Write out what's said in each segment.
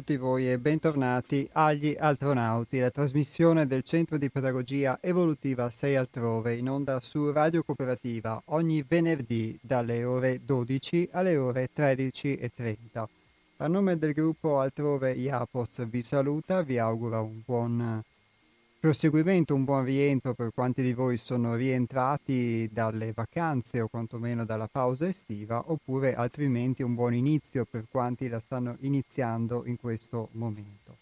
Tutti voi e bentornati agli Altronauti, la trasmissione del Centro di Pedagogia Evolutiva 6 Altrove in onda su Radio Cooperativa ogni venerdì dalle ore 12 alle ore 13.30. A nome del gruppo Altrove IAPOS vi saluta, vi augura un buon proseguimento, un buon rientro per quanti di voi sono rientrati dalle vacanze o quantomeno dalla pausa estiva, oppure altrimenti un buon inizio per quanti la stanno iniziando in questo momento.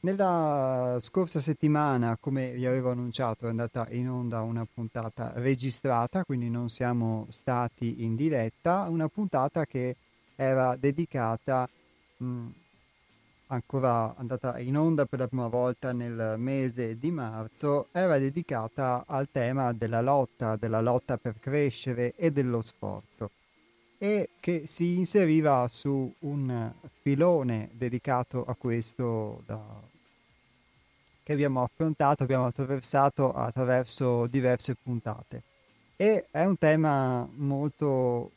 Nella scorsa settimana, come vi avevo annunciato, è andata in onda una puntata registrata, quindi non siamo stati in diretta, una puntata che era dedicata mh, ancora andata in onda per la prima volta nel mese di marzo, era dedicata al tema della lotta, della lotta per crescere e dello sforzo e che si inseriva su un filone dedicato a questo da, che abbiamo affrontato, abbiamo attraversato attraverso diverse puntate. E è un tema molto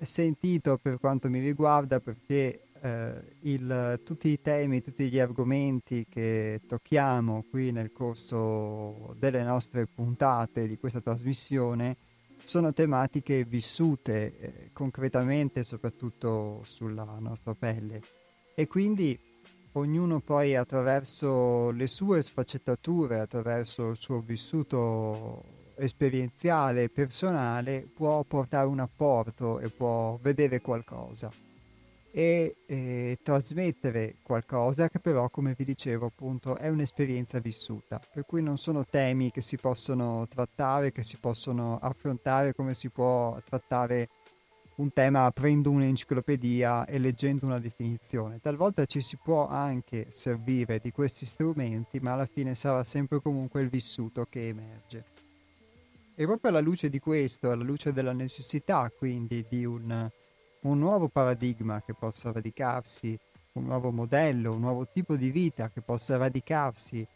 sentito per quanto mi riguarda perché eh, il, tutti i temi, tutti gli argomenti che tocchiamo qui nel corso delle nostre puntate di questa trasmissione sono tematiche vissute eh, concretamente soprattutto sulla nostra pelle. E quindi ognuno poi attraverso le sue sfaccettature, attraverso il suo vissuto esperienziale, personale, può portare un apporto e può vedere qualcosa e eh, trasmettere qualcosa che però, come vi dicevo, appunto è un'esperienza vissuta, per cui non sono temi che si possono trattare, che si possono affrontare come si può trattare un tema aprendo un'enciclopedia e leggendo una definizione. Talvolta ci si può anche servire di questi strumenti, ma alla fine sarà sempre comunque il vissuto che emerge. E proprio alla luce di questo, alla luce della necessità quindi di un un nuovo paradigma che possa radicarsi, un nuovo modello, un nuovo tipo di vita che possa radicarsi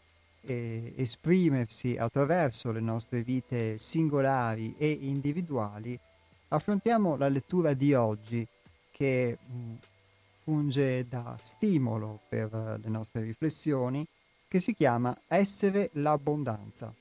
e esprimersi attraverso le nostre vite singolari e individuali, affrontiamo la lettura di oggi che mh, funge da stimolo per le nostre riflessioni, che si chiama Essere l'abbondanza.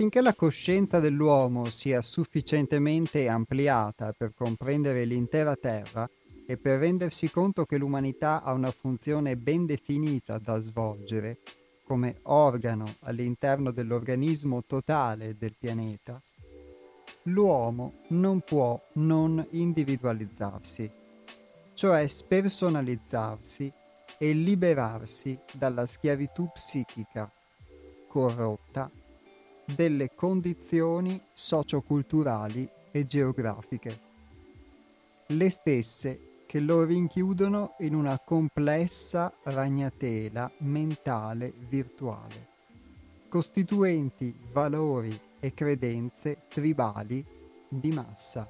Affinché la coscienza dell'uomo sia sufficientemente ampliata per comprendere l'intera Terra e per rendersi conto che l'umanità ha una funzione ben definita da svolgere come organo all'interno dell'organismo totale del pianeta, l'uomo non può non individualizzarsi, cioè spersonalizzarsi e liberarsi dalla schiavitù psichica corrotta delle condizioni socioculturali e geografiche, le stesse che lo rinchiudono in una complessa ragnatela mentale virtuale, costituenti valori e credenze tribali di massa.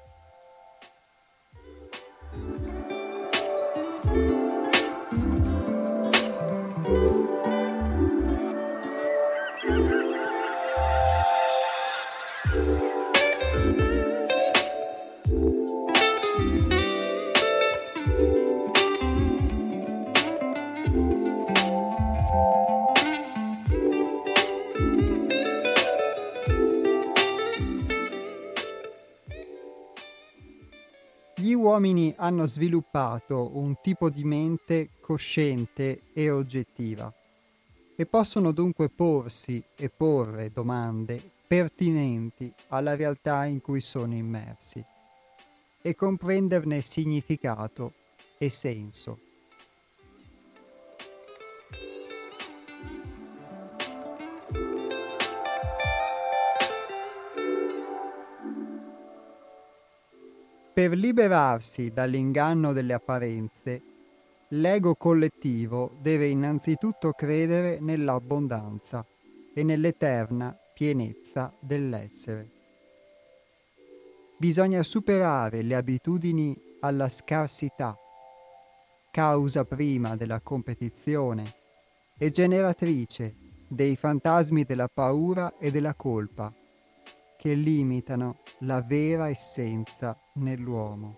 Uomini hanno sviluppato un tipo di mente cosciente e oggettiva e possono dunque porsi e porre domande pertinenti alla realtà in cui sono immersi e comprenderne significato e senso. Per liberarsi dall'inganno delle apparenze, l'ego collettivo deve innanzitutto credere nell'abbondanza e nell'eterna pienezza dell'essere. Bisogna superare le abitudini alla scarsità, causa prima della competizione e generatrice dei fantasmi della paura e della colpa che limitano la vera essenza nell'uomo.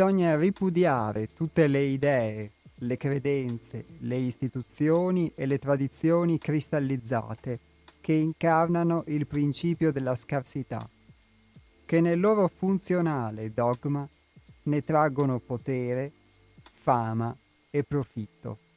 Bisogna ripudiare tutte le idee, le credenze, le istituzioni e le tradizioni cristallizzate che incarnano il principio della scarsità, che nel loro funzionale dogma ne traggono potere, fama e profitto.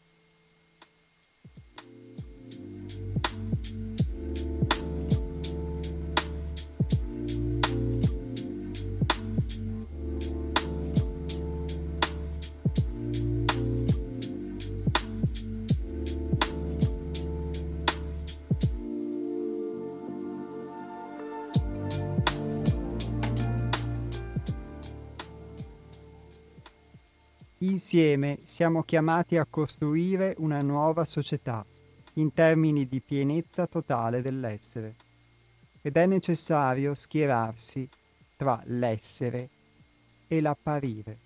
Insieme siamo chiamati a costruire una nuova società in termini di pienezza totale dell'essere ed è necessario schierarsi tra l'essere e l'apparire.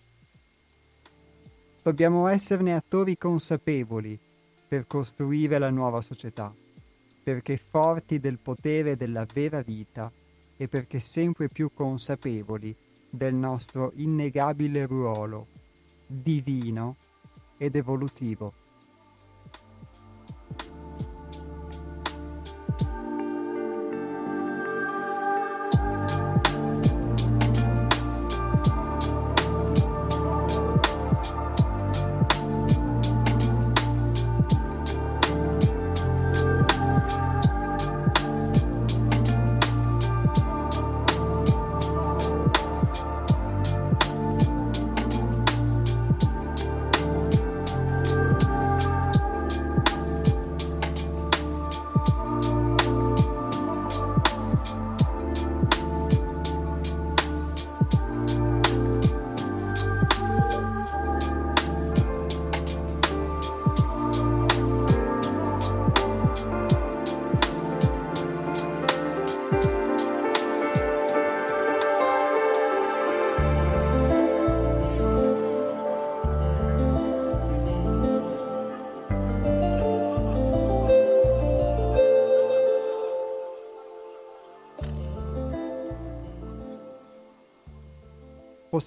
Dobbiamo esserne attori consapevoli per costruire la nuova società, perché forti del potere della vera vita e perché sempre più consapevoli del nostro innegabile ruolo divino ed evolutivo.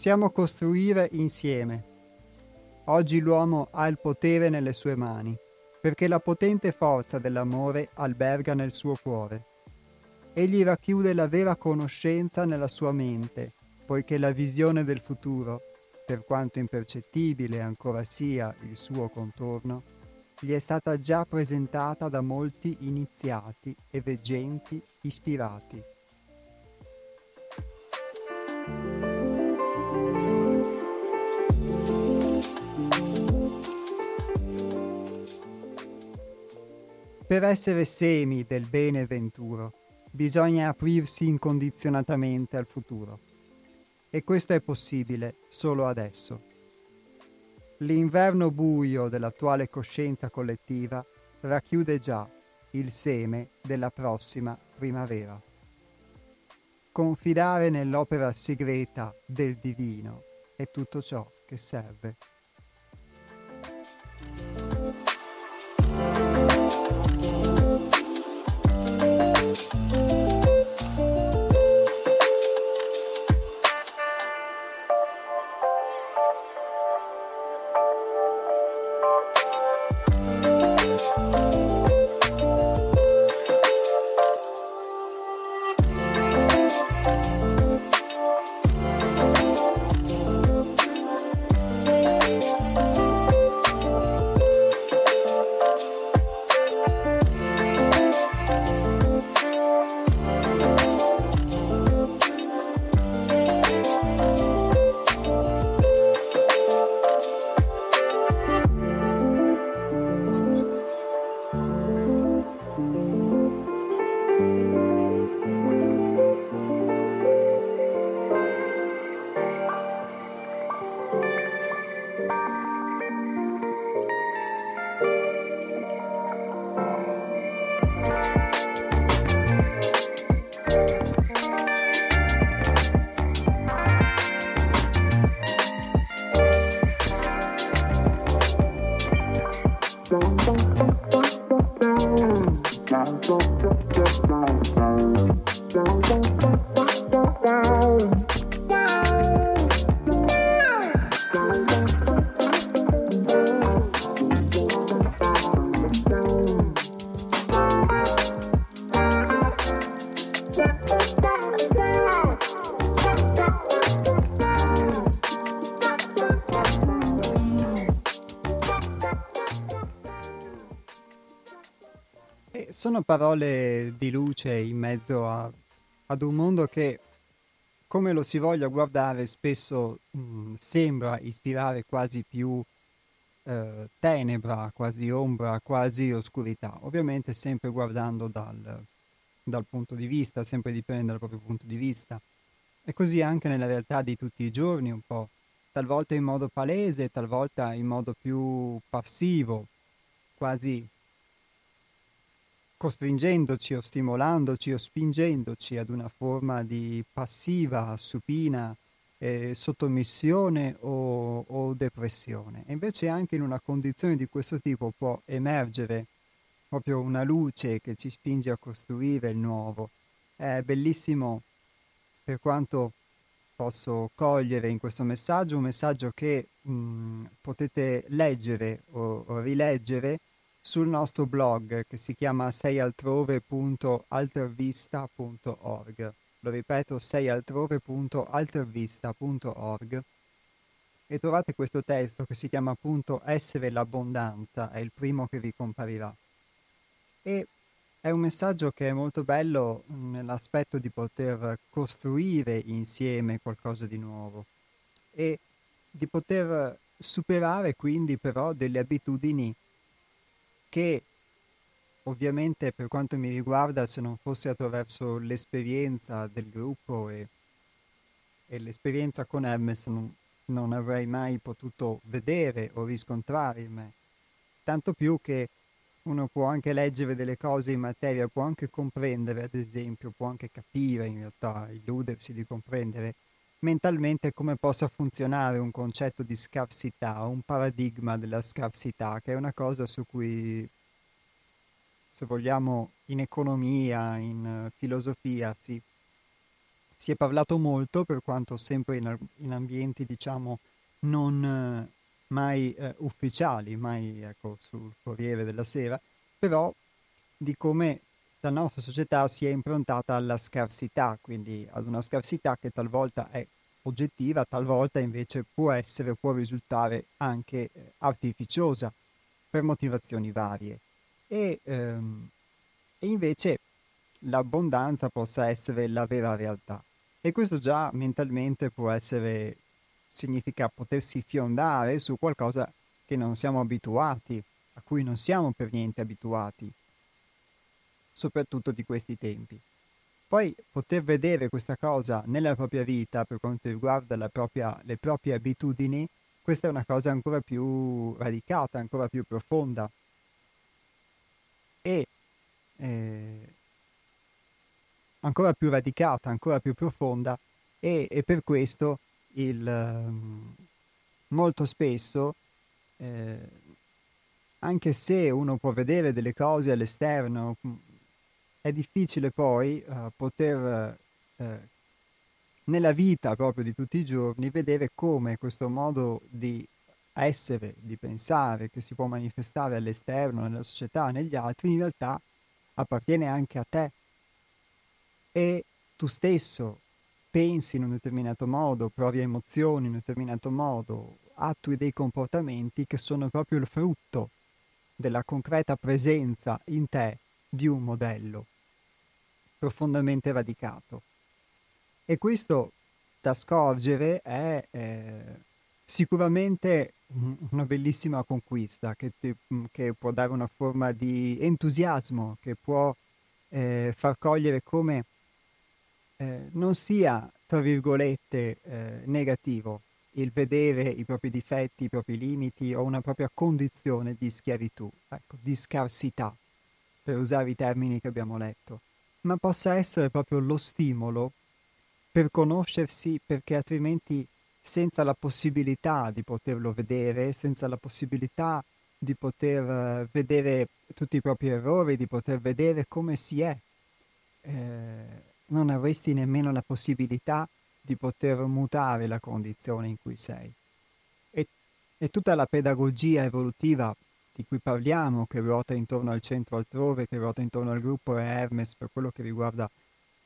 Possiamo costruire insieme. Oggi l'uomo ha il potere nelle sue mani, perché la potente forza dell'amore alberga nel suo cuore. Egli racchiude la vera conoscenza nella sua mente, poiché la visione del futuro, per quanto impercettibile ancora sia il suo contorno, gli è stata già presentata da molti iniziati e veggenti ispirati. Per essere semi del bene venturo bisogna aprirsi incondizionatamente al futuro. E questo è possibile solo adesso. L'inverno buio dell'attuale coscienza collettiva racchiude già il seme della prossima primavera. Confidare nell'opera segreta del divino è tutto ciò che serve. Sono parole di luce in mezzo a, ad un mondo che, come lo si voglia guardare, spesso mh, sembra ispirare quasi più eh, tenebra, quasi ombra, quasi oscurità. Ovviamente sempre guardando dal, dal punto di vista, sempre dipende dal proprio punto di vista. E così anche nella realtà di tutti i giorni un po', talvolta in modo palese, talvolta in modo più passivo, quasi costringendoci o stimolandoci o spingendoci ad una forma di passiva, supina eh, sottomissione o, o depressione. E invece anche in una condizione di questo tipo può emergere proprio una luce che ci spinge a costruire il nuovo. È bellissimo per quanto posso cogliere in questo messaggio, un messaggio che mh, potete leggere o, o rileggere sul nostro blog che si chiama seialtrove.altervista.org. Lo ripeto, seialtrove.altervista.org e trovate questo testo che si chiama appunto Essere l'abbondanza, è il primo che vi comparirà. E è un messaggio che è molto bello nell'aspetto di poter costruire insieme qualcosa di nuovo e di poter superare quindi però delle abitudini che ovviamente per quanto mi riguarda se non fosse attraverso l'esperienza del gruppo e, e l'esperienza con Hermes non, non, avrei mai potuto vedere o riscontrare in me. Tanto più che uno può anche leggere delle cose in materia, può anche comprendere ad esempio, può anche capire in realtà, illudersi di comprendere mentalmente come possa funzionare un concetto di scarsità, un paradigma della scarsità, che è una cosa su cui, se vogliamo, in economia, in filosofia, si, si è parlato molto, per quanto sempre in, in ambienti, diciamo, non eh, mai eh, ufficiali, mai ecco, sul Corriere della Sera, però di come la nostra società si è improntata alla scarsità, quindi ad una scarsità che talvolta è oggettiva, talvolta invece può essere, può risultare anche eh, artificiosa per motivazioni varie. E, ehm, e invece l'abbondanza possa essere la vera realtà. E questo già mentalmente può essere, significa potersi fiondare su qualcosa che non siamo abituati, a cui non siamo per niente abituati soprattutto di questi tempi. Poi poter vedere questa cosa nella propria vita per quanto riguarda propria, le proprie abitudini, questa è una cosa ancora più radicata, ancora più profonda. E eh, ancora più radicata, ancora più profonda e, e per questo il, um, molto spesso eh, anche se uno può vedere delle cose all'esterno è difficile poi uh, poter uh, nella vita proprio di tutti i giorni vedere come questo modo di essere, di pensare che si può manifestare all'esterno, nella società, negli altri, in realtà appartiene anche a te. E tu stesso pensi in un determinato modo, provi emozioni in un determinato modo, attui dei comportamenti che sono proprio il frutto della concreta presenza in te di un modello profondamente radicato. E questo da scorgere è eh, sicuramente una bellissima conquista che, ti, che, può dare una forma di entusiasmo, che può eh, far cogliere come eh, non sia, tra virgolette, eh, negativo il vedere i propri difetti, i propri limiti o una propria condizione di schiavitù, ecco, di scarsità, per usare i termini che abbiamo letto ma possa essere proprio lo stimolo per conoscersi perché altrimenti senza la possibilità di poterlo vedere, senza la possibilità di poter eh, vedere tutti i propri errori, di poter vedere come si è, eh, non avresti nemmeno la possibilità di poter mutare la condizione in cui sei. E, e tutta la pedagogia evolutiva di cui parliamo, che ruota intorno al centro altrove, che ruota intorno al gruppo e Hermes per quello che riguarda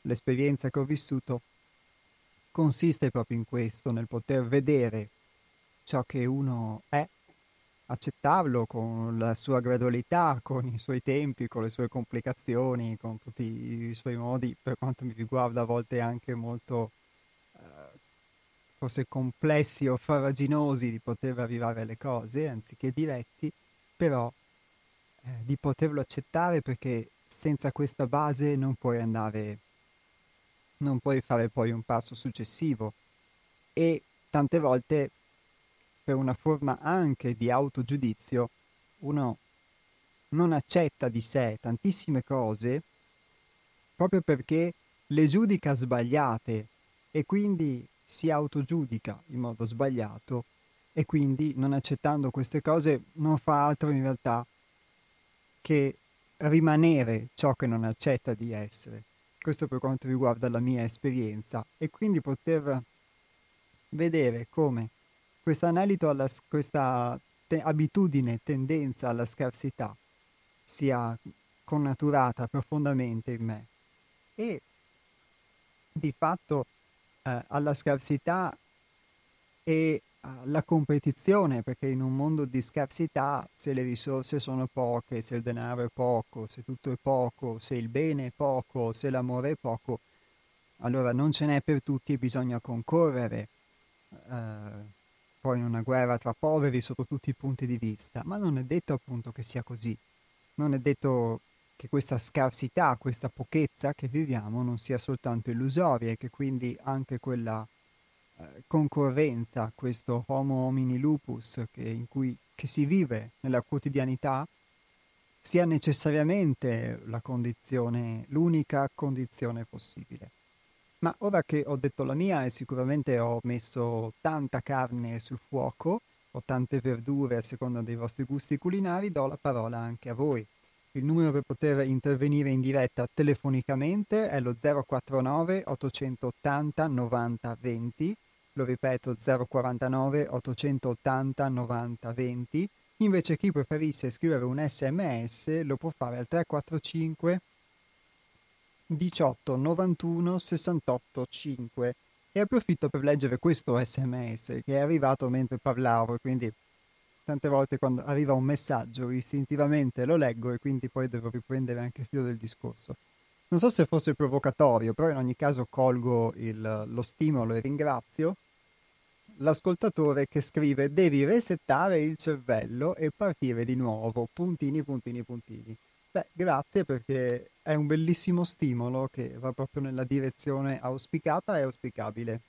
l'esperienza che ho vissuto, consiste proprio in questo, nel poter vedere ciò che uno è accettarlo con la sua gradualità, con i suoi tempi, con le sue complicazioni, con tutti i suoi modi, per quanto mi riguarda a volte anche molto eh, forse complessi o farraginosi di poter arrivare alle cose, anziché diretti, però eh, di poterlo accettare perché senza questa base non puoi andare, non puoi fare poi un passo successivo. E tante volte per una forma anche di autogiudizio, uno non accetta di sé tantissime cose proprio perché le giudica sbagliate e quindi si autogiudica in modo sbagliato e quindi non accettando queste cose non fa altro in realtà che rimanere ciò che non accetta di essere. Questo per quanto riguarda la mia esperienza e quindi poter vedere come questo anelito alla, questa te- abitudine, tendenza alla scarsità sia connaturata profondamente in me e di fatto eh, alla scarsità e alla competizione, perché in un mondo di scarsità, se le risorse sono poche, se il denaro è poco, se tutto è poco, se il bene è poco, se l'amore è poco, allora non ce n'è per tutti e bisogna concorrere. Eh, poi in una guerra tra poveri sotto tutti i punti di vista, ma non è detto appunto che sia così. Non è detto che questa scarsità, questa pochezza che viviamo non sia soltanto illusoria e che quindi anche quella eh, concorrenza, questo homo homini lupus che, in cui, che si vive nella quotidianità, sia necessariamente la condizione, l'unica condizione possibile. Ma ora che ho detto la mia e sicuramente ho messo tanta carne sul fuoco o tante verdure a seconda dei vostri gusti culinari, do la parola anche a voi. Il numero per poter intervenire in diretta telefonicamente è lo 049 880 90 20, lo ripeto 049 880 90 20. Invece chi preferisse scrivere un sms lo può fare al 345 18 91 68 5 e approfitto per leggere questo sms che è arrivato mentre parlavo quindi tante volte quando arriva un messaggio istintivamente lo leggo e quindi poi devo riprendere anche il filo del discorso. Non so se fosse provocatorio, però in ogni caso colgo il, lo stimolo e ringrazio l'ascoltatore che scrive devi resettare il cervello e partire di nuovo, puntini, puntini, puntini. Beh, grazie perché è un bellissimo stimolo che va proprio nella direzione auspicata e auspicabile.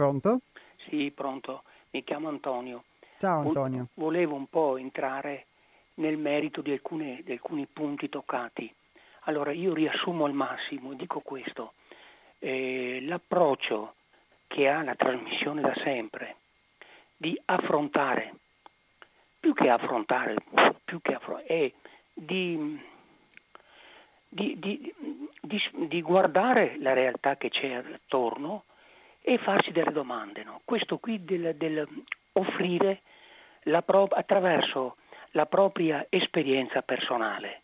Pronto? Sì, pronto. Mi chiamo Antonio. Ciao Antonio. Volevo un po' entrare nel merito di, alcune, di alcuni punti toccati. Allora io riassumo al massimo, dico questo, eh, l'approccio che ha la trasmissione da sempre di affrontare, più che affrontare, più che affrontare è di, di, di, di, guardare la realtà che c'è attorno e farsi delle domande. No? Questo qui del, del offrire la pro- attraverso la propria esperienza personale.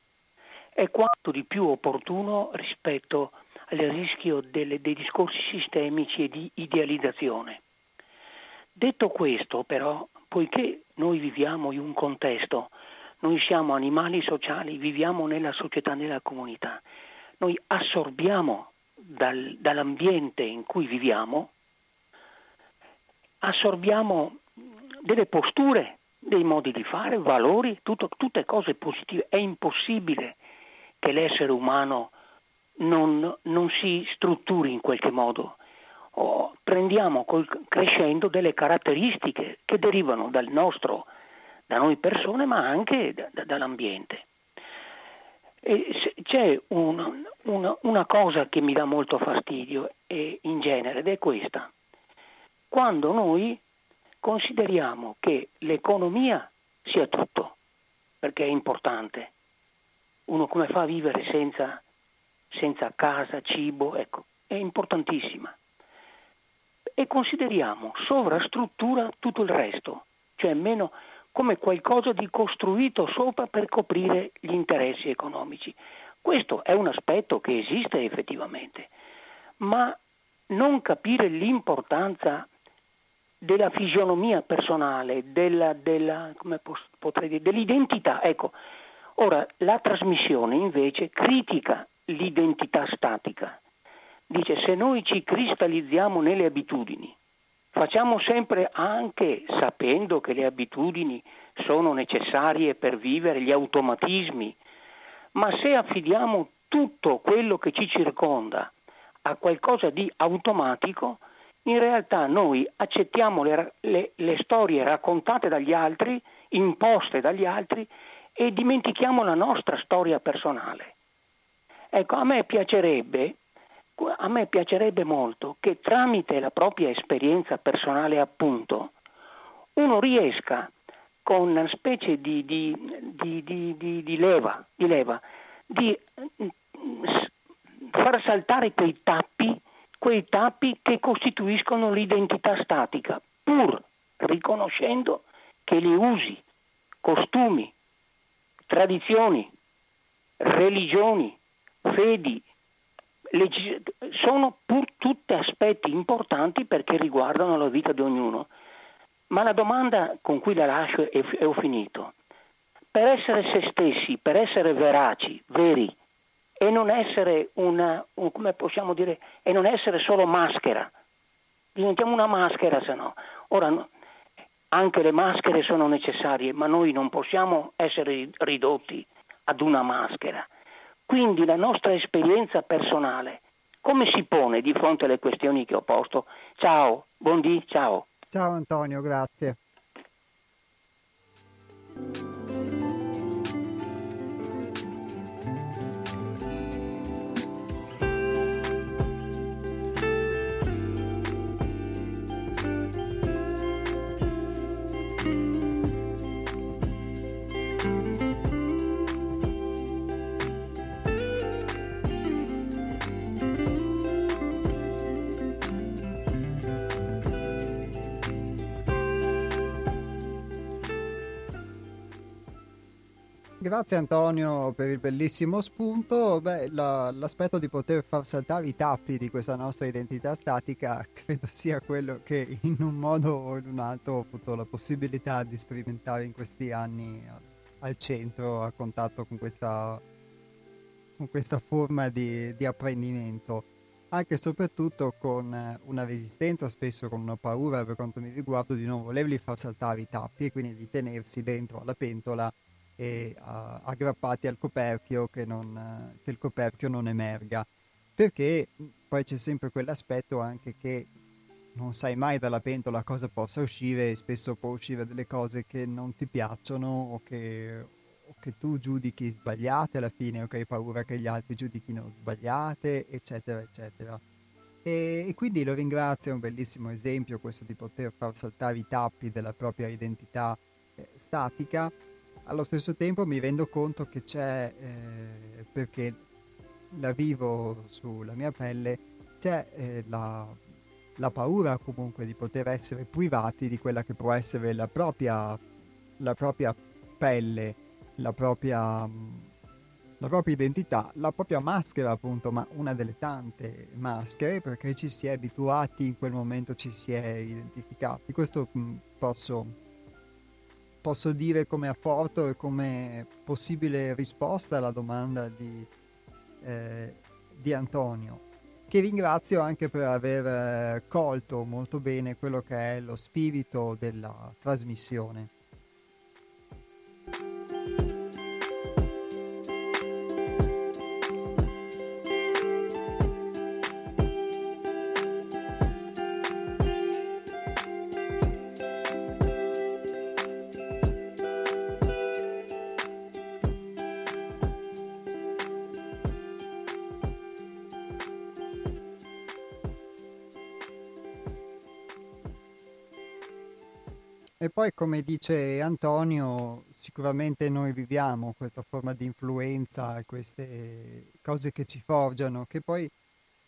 È quanto di più opportuno rispetto al rischio delle, dei discorsi sistemici e di idealizzazione. Detto questo, però, poiché noi viviamo in un contesto, noi siamo animali sociali, viviamo nella società, nella comunità, noi assorbiamo dal, dall'ambiente in cui viviamo, assorbiamo delle posture, dei modi di fare, valori, tutto, tutte cose positive. È impossibile che l'essere umano non, non si strutturi in qualche modo. O prendiamo col, crescendo delle caratteristiche che derivano dal nostro, da noi persone, ma anche da, da, dall'ambiente. C'è un, una, una cosa che mi dà molto fastidio e, in genere ed è questa. Quando noi consideriamo che l'economia sia tutto, perché è importante. Uno come fa a vivere senza, senza casa, cibo, ecco, è importantissima. e consideriamo sovrastruttura tutto il resto, cioè meno come qualcosa di costruito sopra per coprire gli interessi economici. Questo è un aspetto che esiste effettivamente, ma non capire l'importanza della fisionomia personale, della, della, dire, dell'identità. Ecco, ora la trasmissione invece critica l'identità statica. Dice se noi ci cristallizziamo nelle abitudini, facciamo sempre anche sapendo che le abitudini sono necessarie per vivere, gli automatismi, ma se affidiamo tutto quello che ci circonda a qualcosa di automatico, in realtà noi accettiamo le, le, le storie raccontate dagli altri, imposte dagli altri, e dimentichiamo la nostra storia personale. Ecco, a me piacerebbe, a me piacerebbe molto che tramite la propria esperienza personale, appunto, uno riesca con una specie di, di, di, di leva, leva, di far saltare quei tappi, quei tappi che costituiscono l'identità statica, pur riconoscendo che li usi, costumi, tradizioni, religioni, fedi, sono pur tutti aspetti importanti perché riguardano la vita di ognuno. Ma la domanda con cui la lascio e, e ho finito. Per essere se stessi, per essere veraci, veri, e non essere una, un, come possiamo dire, e non essere solo maschera. Diventiamo una maschera se no. Ora, anche le maschere sono necessarie, ma noi non possiamo essere ridotti ad una maschera. Quindi la nostra esperienza personale, come si pone di fronte alle questioni che ho posto? Ciao, buondì, ciao. Ciao Antonio, grazie. Grazie Antonio per il bellissimo spunto. Beh, la, l'aspetto di poter far saltare i tappi di questa nostra identità statica credo sia quello che in un modo o in un altro ho avuto la possibilità di sperimentare in questi anni al centro, a contatto con questa, con questa forma di, di apprendimento anche e soprattutto con una resistenza, spesso con una paura per quanto mi riguarda di non volerli far saltare i tappi e quindi di tenersi dentro alla pentola e uh, aggrappati al coperchio che, non, che il coperchio non emerga. Perché poi c'è sempre quell'aspetto anche che non sai mai dalla pentola cosa possa uscire e spesso può uscire delle cose che non ti piacciono o che, o che tu giudichi sbagliate alla fine o che hai paura che gli altri giudichino sbagliate eccetera eccetera. E, e quindi lo ringrazio è un bellissimo esempio questo di poter far saltare i tappi della propria identità eh, statica allo stesso tempo mi rendo conto che c'è, eh, perché la vivo sulla mia pelle, c'è eh, la, la, paura comunque di poter essere privati di quella che può essere la propria, la propria pelle, la propria, la propria identità, la propria maschera appunto, ma una delle tante maschere perché ci si è abituati, in quel momento ci si è identificati. Questo mh, posso posso dire come apporto e come possibile risposta alla domanda di, eh, di Antonio, che ringrazio anche per aver eh, colto molto bene quello che è lo spirito della trasmissione. Poi, come dice Antonio, sicuramente noi viviamo questa forma di influenza, queste cose che ci forgiano, che poi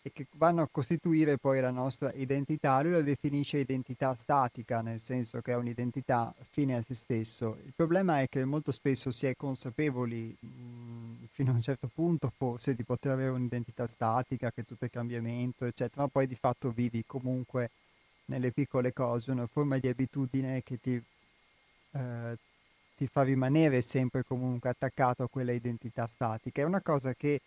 e che vanno a costituire poi la nostra identità. Lui la definisce identità statica, nel senso che è un'identità fine a se stesso. Il problema è che molto spesso si è consapevoli mh, fino a un certo punto forse di poter avere un'identità statica, che tutto è cambiamento, eccetera, ma poi di fatto vivi comunque nelle piccole cose una forma di abitudine che ti, eh, ti fa rimanere sempre comunque attaccato a quella identità statica. È una cosa che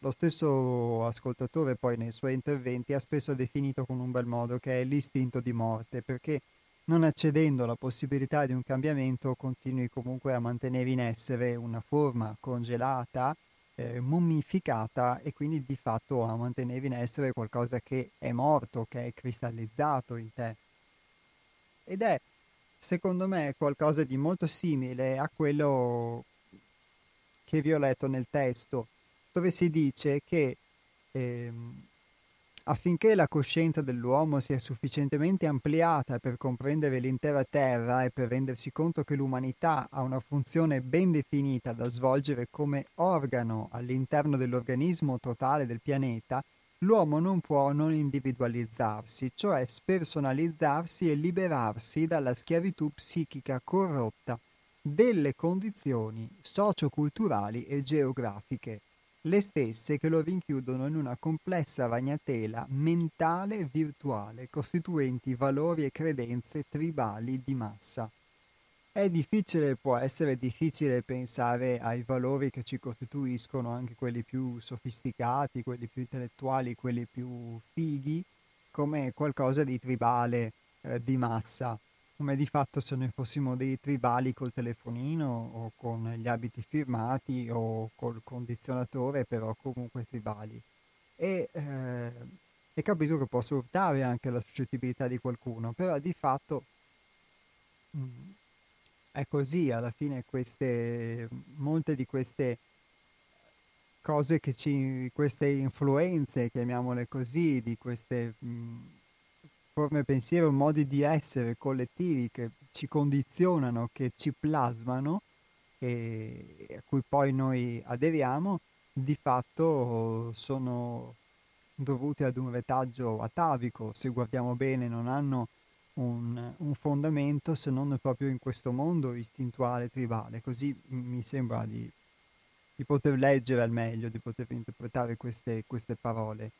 lo stesso ascoltatore poi nei suoi interventi ha spesso definito con un bel modo che è l'istinto di morte, perché non accedendo alla possibilità di un cambiamento continui comunque a mantenere in essere una forma congelata, eh, mummificata e quindi di fatto a mantenere in essere qualcosa che è morto, che è cristallizzato in te. Ed è, secondo me, qualcosa di molto simile a quello che vi ho letto nel testo dove si dice che ehm, affinché la coscienza dell'uomo sia sufficientemente ampliata per comprendere l'intera Terra e per rendersi conto che l'umanità ha una funzione ben definita da svolgere come organo all'interno dell'organismo totale del pianeta, l'uomo non può non individualizzarsi, cioè spersonalizzarsi e liberarsi dalla schiavitù psichica corrotta delle condizioni socioculturali e geografiche le stesse che lo rinchiudono in una complessa ragnatela mentale e virtuale, costituenti valori e credenze tribali di massa. È difficile, può essere difficile pensare ai valori che ci costituiscono, anche quelli più sofisticati, quelli più intellettuali, quelli più fighi, come qualcosa di tribale, eh, di massa come di fatto se noi fossimo dei tribali col telefonino o con gli abiti firmati o col condizionatore, però comunque tribali. E, eh, e capisco che può sfruttare anche la suscettibilità di qualcuno, però di fatto mh, mm, è così, alla fine queste, molte di queste cose che ci, queste influenze, chiamiamole così, di queste... Mh, mm, forme pensiero, modi di essere collettivi che ci condizionano, che ci plasmano e a cui poi noi aderiamo, di fatto sono dovuti ad un retaggio atavico, se guardiamo bene non hanno un, un, fondamento se non proprio in questo mondo istintuale, tribale. Così mi sembra di, di poter leggere al meglio, di poter interpretare queste, queste parole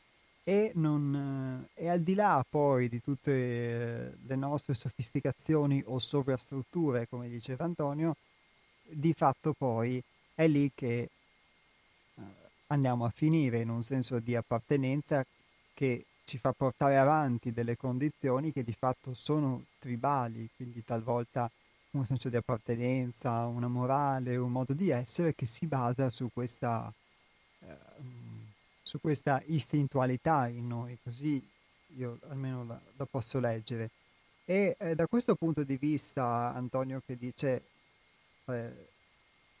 e, non, e al di là poi di tutte le nostre sofisticazioni o sovrastrutture, come diceva Antonio, di fatto poi è lì che eh, andiamo a finire in un senso di appartenenza che ci fa portare avanti delle condizioni che di fatto sono tribali, quindi talvolta un senso di appartenenza, una morale, un modo di essere che si basa su questa eh, su questa istintualità in noi, così io almeno la, la posso leggere. E eh, da questo punto di vista Antonio che dice eh,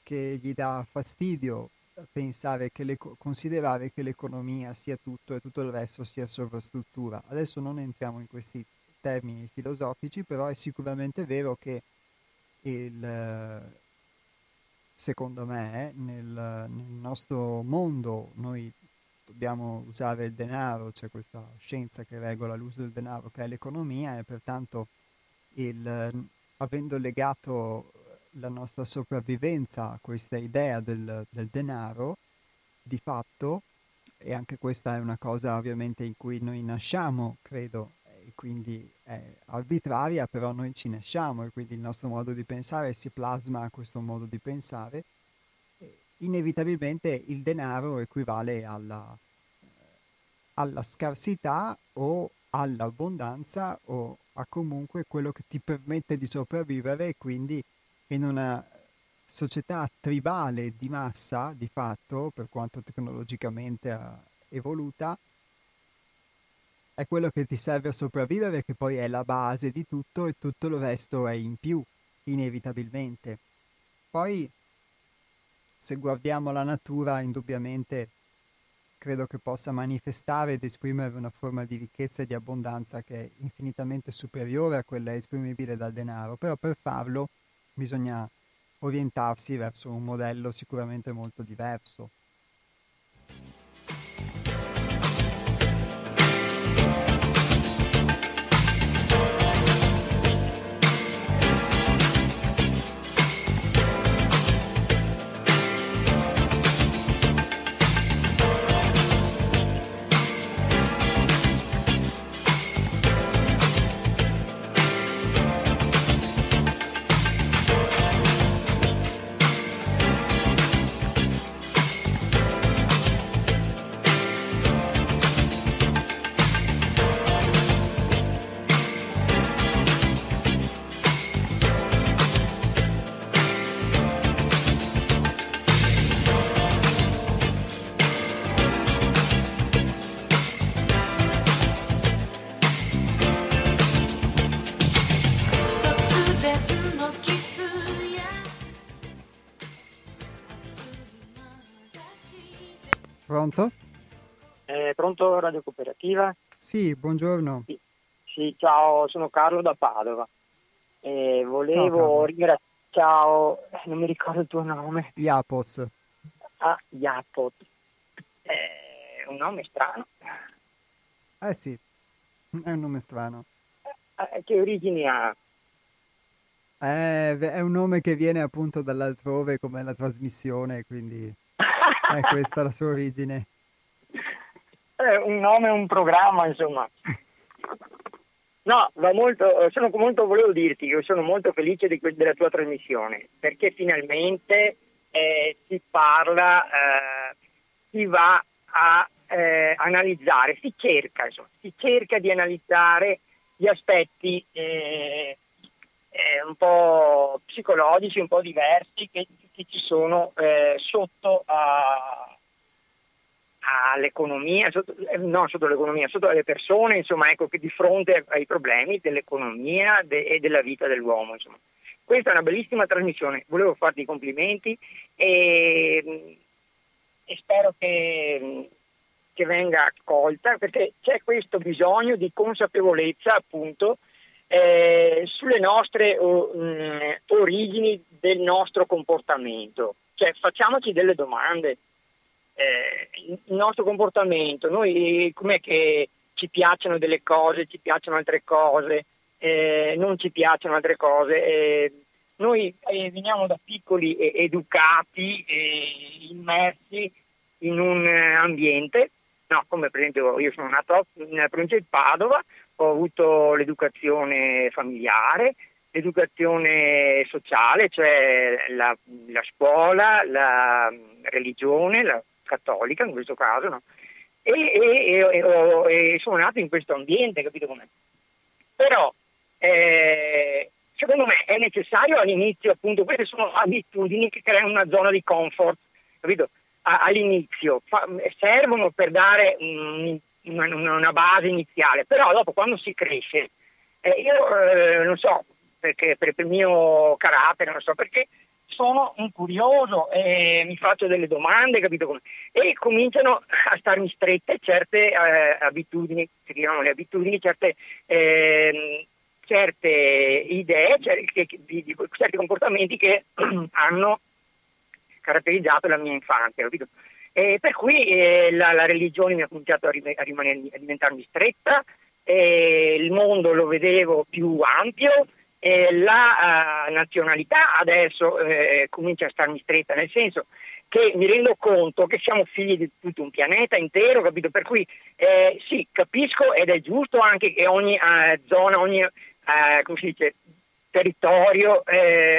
che gli dà fastidio pensare che le, considerare che l'economia sia tutto e tutto il resto sia sovrastruttura. Adesso non entriamo in questi termini filosofici, però è sicuramente vero che il, secondo me nel, nel nostro mondo noi dobbiamo usare il denaro, c'è questa scienza che regola l'uso del denaro che è l'economia e pertanto il, avendo legato la nostra sopravvivenza a questa idea del, del denaro, di fatto, e anche questa è una cosa ovviamente in cui noi nasciamo, credo, e quindi è arbitraria, però noi ci nasciamo e quindi il nostro modo di pensare si plasma a questo modo di pensare inevitabilmente il denaro equivale alla, alla scarsità o all'abbondanza o a comunque quello che ti permette di sopravvivere e quindi in una società tribale di massa, di fatto, per quanto tecnologicamente evoluta, è quello che ti serve a sopravvivere, che poi è la base di tutto e tutto il resto è in più, inevitabilmente. Poi se guardiamo la natura, indubbiamente credo che possa manifestare ed esprimere una forma di ricchezza e di abbondanza che è infinitamente superiore a quella esprimibile dal denaro, però per farlo bisogna orientarsi verso un modello sicuramente molto diverso. Pronto Radio Cooperativa? Sì, buongiorno. Sì, sì ciao, sono Carlo da Padova. Eh, volevo ringraziare... Ciao, eh, non mi ricordo il tuo nome. Iapos. Ah, Iapot. È un nome strano. Eh sì, è un nome strano. Eh, che origini ha? Eh, è un nome che viene appunto dall'altrove come la trasmissione, quindi è questa la sua origine. È un nome, un programma, insomma. No, va molto, sono molto, volevo dirti che sono molto felice di, della tua trasmissione, perché finalmente eh, si parla, eh, si va a eh, analizzare, si cerca, insomma, si cerca di analizzare gli aspetti eh, eh, un po' psicologici, un po' diversi che, che ci sono eh, sotto a, all'economia, sotto, eh, no sotto l'economia, sotto le persone, insomma, ecco, che di fronte ai problemi dell'economia de, e della vita dell'uomo. Insomma. Questa è una bellissima trasmissione, volevo farti i complimenti e, e spero che, che, venga accolta perché c'è questo bisogno di consapevolezza appunto eh, sulle nostre o, mh, mm, origini del nostro comportamento. Cioè facciamoci delle domande eh, il nostro comportamento, noi com'è che ci piacciono delle cose, ci piacciono altre cose, eh, non ci piacciono altre cose. Eh, noi eh, veniamo da piccoli educati, immersi in un eh, ambiente, no, come per esempio io sono nato nella provincia di Padova, ho avuto l'educazione familiare, l'educazione sociale, cioè la, la scuola, la religione, la cattolica in questo caso, no? e, e, e, e, sono nato in questo ambiente, capito com'è? Però eh, secondo me è necessario all'inizio, appunto, queste sono abitudini che creano una zona di comfort, capito? A, all'inizio fa, servono per dare un, una, una, base iniziale, però dopo quando si cresce, eh, io eh, non so, perché per il mio carattere, non so perché, sono un curioso e mi faccio delle domande, capito? E cominciano a starmi strette certe eh, abitudini, si chiamano le abitudini, certe, eh, certe idee, certe, di, di, certi comportamenti che hanno caratterizzato la mia infanzia, capito? E per cui eh, la, la, religione mi ha cominciato a, rimanere, a diventarmi stretta, il mondo lo vedevo più ampio, eh, la uh, nazionalità adesso eh, comincia a starmi stretta, nel senso che mi rendo conto che siamo figli di tutto un pianeta intero, capito? Per cui eh, sì, capisco ed è giusto anche che ogni uh, zona, ogni uh, dice, territorio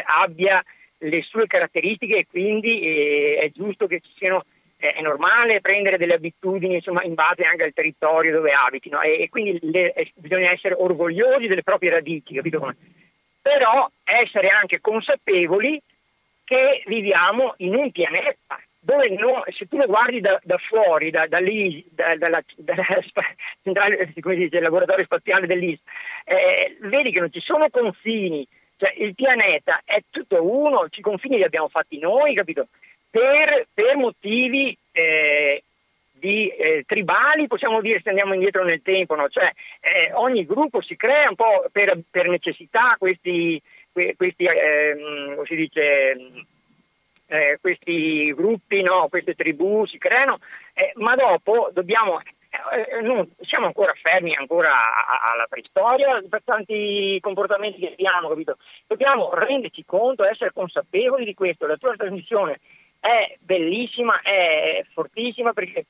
abbia le sue caratteristiche e quindi è giusto che ci siano è normale prendere delle abitudini insomma, in base anche al territorio dove abiti no? e, e, quindi le, bisogna essere orgogliosi delle proprie radici, capito come? Però essere anche consapevoli che viviamo in un pianeta dove no, se tu lo guardi da, da fuori, da, da lì, da, dalla, centrale, come dice, laboratorio spaziale dell'IS, eh, vedi che non ci sono confini, cioè il pianeta è tutto uno, i confini li abbiamo fatti noi, capito? Per, per motivi eh, di eh, tribali, possiamo dire se andiamo indietro nel tempo, no? cioè eh, ogni gruppo si crea un po' per, per necessità questi, questi eh, si dice, eh, questi gruppi, no? queste tribù si creano, eh, ma dopo dobbiamo, eh, non, siamo ancora fermi ancora alla preistoria per tanti comportamenti che abbiamo, capito? dobbiamo renderci conto, essere consapevoli di questo, la tua trasmissione è bellissima, è fortissima perché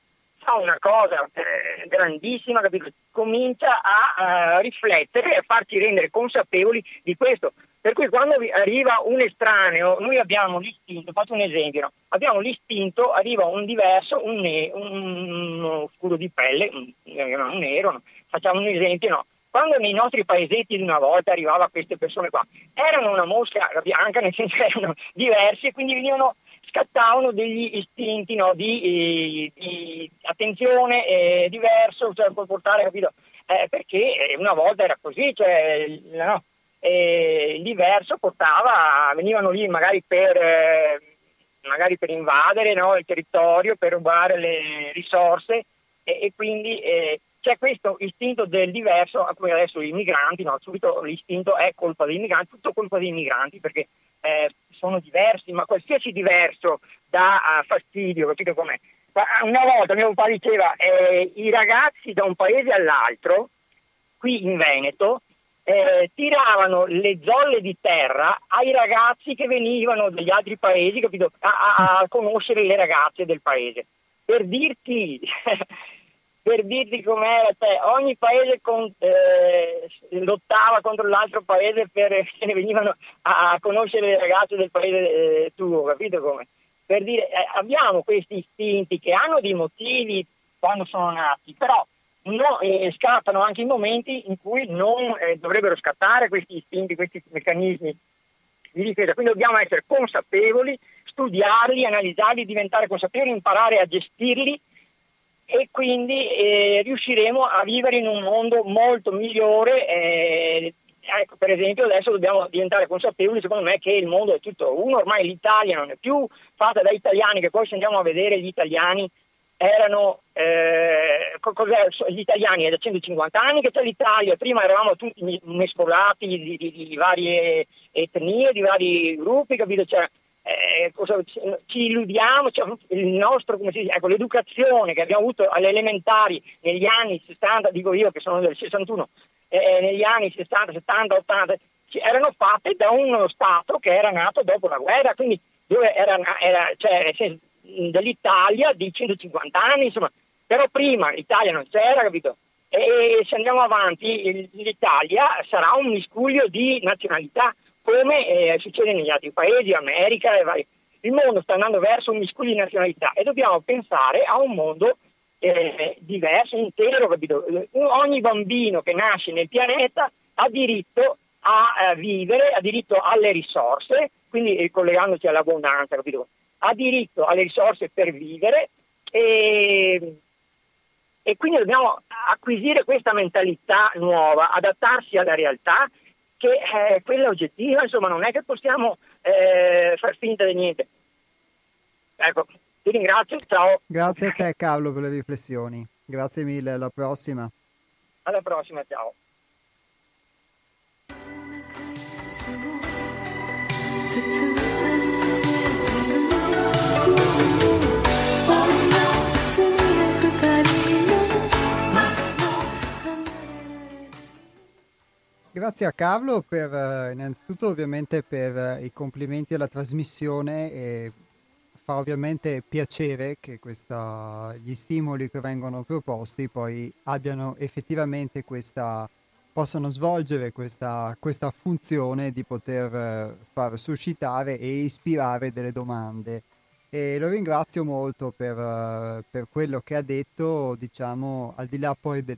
fa una cosa eh, grandissima, capito? comincia a uh, riflettere e a farci rendere consapevoli di questo. Per cui quando arriva un estraneo, noi abbiamo l'istinto, faccio un esempio, no? abbiamo l'istinto, arriva un diverso, un, ne- un, scuro di pelle, un, un nero, no? facciamo un esempio, no? quando nei nostri paesetti di una volta arrivava queste persone qua, erano una mosca bianca, nel senso erano diversi e quindi venivano scattavano degli istinti no, di, eh, di, attenzione eh, diverso, cioè portare, capito? Eh, perché una volta era così, cioè, no, il diverso portava, venivano lì magari per, eh, magari per invadere no, il territorio, per rubare le risorse e, e quindi eh, c'è questo istinto del diverso a cui adesso i migranti, no, subito l'istinto è colpa dei migranti, tutto colpa dei migranti perché eh, sono diversi, ma qualsiasi diverso dà uh, fastidio, capito com'è? Una volta mio papà diceva eh, i ragazzi da un paese all'altro, qui in Veneto, eh, tiravano le zolle di terra ai ragazzi che venivano dagli altri paesi capito, a, a conoscere le ragazze del paese. Per dirti per dirti com'era, cioè, ogni paese con, eh, lottava contro l'altro paese perché ne venivano a, a, conoscere le ragazze del paese eh, tuo, capito come? Per dire, eh, abbiamo questi istinti che hanno dei motivi quando sono nati, però no, eh, scattano anche in momenti in cui non eh, dovrebbero scattare questi istinti, questi meccanismi di difesa. Quindi dobbiamo essere consapevoli, studiarli, analizzarli, diventare consapevoli, imparare a gestirli e quindi eh, riusciremo a vivere in un mondo molto migliore. Eh, ecco, per esempio adesso dobbiamo diventare consapevoli secondo me che il mondo è tutto uno, ormai l'Italia non è più fatta da italiani, che poi se andiamo a vedere gli italiani erano eh, gli italiani è da 150 anni che c'è l'Italia, prima eravamo tutti mescolati di, di, di varie etnie, di vari gruppi, capito? Cioè, eh, cosa, ci illudiamo, cioè, nostro, dice, ecco, l'educazione che abbiamo avuto alle elementari negli anni 60, dico io che sono del 61, eh, negli anni 60, 70, 80, erano fatte da uno Stato che era nato dopo la guerra, quindi dove era, era cioè, dell'Italia di 150 anni, insomma, però prima l'Italia non c'era, capito? E se andiamo avanti l'Italia sarà un miscuglio di nazionalità, come eh, succede negli altri paesi, America e vari. Il mondo sta andando verso un miscuglio di nazionalità e dobbiamo pensare a un mondo eh, diverso, intero, capito? Ogni bambino che nasce nel pianeta ha diritto a, a vivere, ha diritto alle risorse, quindi eh, collegandoci all'abbondanza, capito? Ha diritto alle risorse per vivere e, e quindi dobbiamo acquisire questa mentalità nuova, adattarsi alla realtà che è quella oggettiva, insomma non è che possiamo eh, far finta di niente. Ecco, ti ringrazio, ciao. Grazie a te Carlo per le riflessioni, grazie mille, alla prossima. Alla prossima, ciao. Grazie a Carlo per eh, innanzitutto ovviamente per eh, i complimenti alla trasmissione e fa ovviamente piacere che questa, gli stimoli che vengono proposti poi abbiano effettivamente questa possano svolgere questa, questa funzione di poter eh, far suscitare e ispirare delle domande. E lo ringrazio molto per, per quello che ha detto diciamo al di là poi de,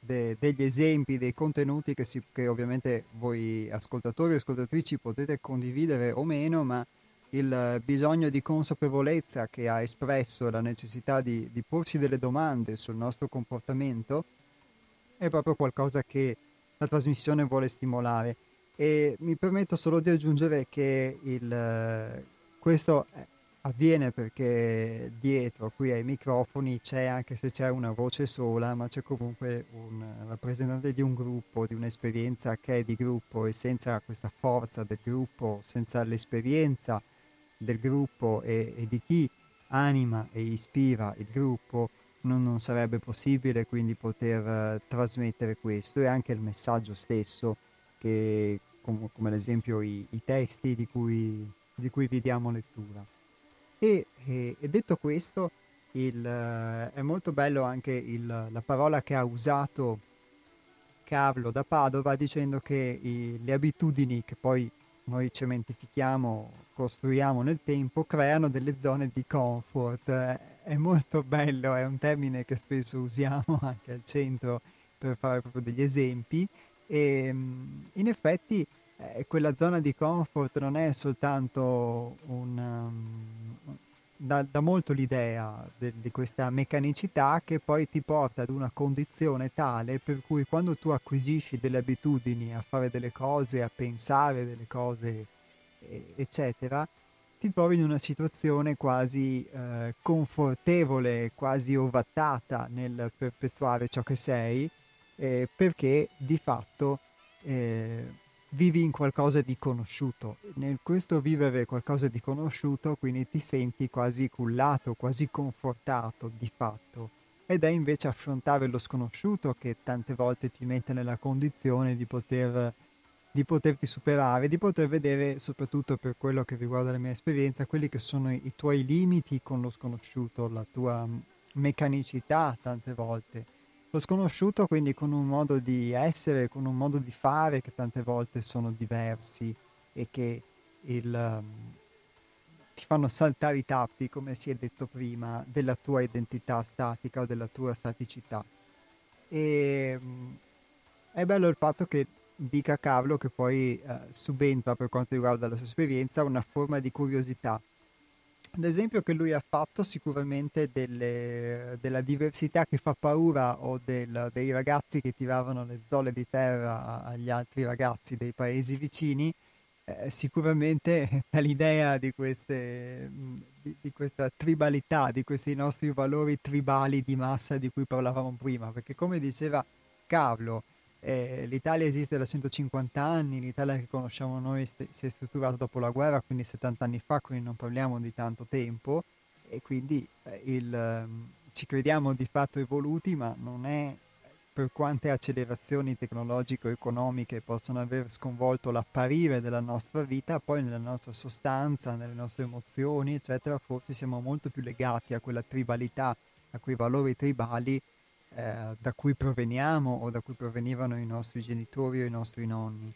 de, degli esempi, dei contenuti che, si, che ovviamente voi ascoltatori e ascoltatrici potete condividere o meno, ma il bisogno di consapevolezza che ha espresso la necessità di, di, porsi delle domande sul nostro comportamento è proprio qualcosa che la trasmissione vuole stimolare. E mi permetto solo di aggiungere che il, questo avviene perché dietro qui ai microfoni c'è anche se c'è una voce sola ma c'è comunque un rappresentante di un gruppo di un'esperienza che è di gruppo e senza questa forza del gruppo senza l'esperienza del gruppo e, e di chi anima e ispira il gruppo non, non sarebbe possibile quindi poter uh, trasmettere questo. E anche il messaggio stesso che com- come ad esempio i, i testi di cui, di cui vi diamo lettura e, e, e detto questo, il, uh, è molto bello anche il, la parola che ha usato Carlo da Padova dicendo che i, le abitudini che poi noi cementifichiamo, costruiamo nel tempo, creano delle zone di comfort. È molto bello, è un termine che spesso usiamo anche al centro per fare proprio degli esempi e in effetti eh, quella zona di comfort non è soltanto un... Um, da, da, molto l'idea de, di questa meccanicità che poi ti porta ad una condizione tale per cui quando tu acquisisci delle abitudini a fare delle cose, a pensare delle cose, eccetera, ti trovi in una situazione quasi eh, confortevole, quasi ovattata nel perpetuare ciò che sei, eh, perché di fatto eh, vivi in qualcosa di conosciuto. Nel questo vivere qualcosa di conosciuto, quindi ti senti quasi cullato, quasi confortato di fatto. Ed è invece affrontare lo sconosciuto che tante volte ti mette nella condizione di poter di poterti superare, di poter vedere soprattutto per quello che riguarda la mia esperienza, quelli che sono i, tuoi limiti con lo sconosciuto, la tua meccanicità tante volte. Lo sconosciuto quindi con un modo di essere, con un modo di fare che tante volte sono diversi e che il, um, ti fanno saltare i tappi, come si è detto prima, della tua identità statica o della tua staticità. E um, è bello il fatto che dica Carlo che poi eh, subentra per quanto riguarda la sua esperienza una forma di curiosità. L'esempio che lui ha fatto sicuramente delle, della diversità che fa paura o del, dei ragazzi che tiravano le zolle di terra agli altri ragazzi dei paesi vicini, eh, sicuramente l'idea di, queste, di, di questa tribalità, di questi nostri valori tribali di massa di cui parlavamo prima, perché come diceva Carlo, eh, L'Italia esiste da 150 anni, l'Italia che conosciamo noi st- si è strutturata dopo la guerra, quindi 70 anni fa, quindi non parliamo di tanto tempo. E quindi eh, il, um, ci crediamo di fatto evoluti, ma non è per quante accelerazioni tecnologico-economiche possono aver sconvolto l'apparire della nostra vita, poi nella nostra sostanza, nelle nostre emozioni, eccetera, forse siamo molto più legati a quella tribalità, a quei valori tribali eh, da cui proveniamo o da cui provenivano i nostri genitori o i nostri nonni.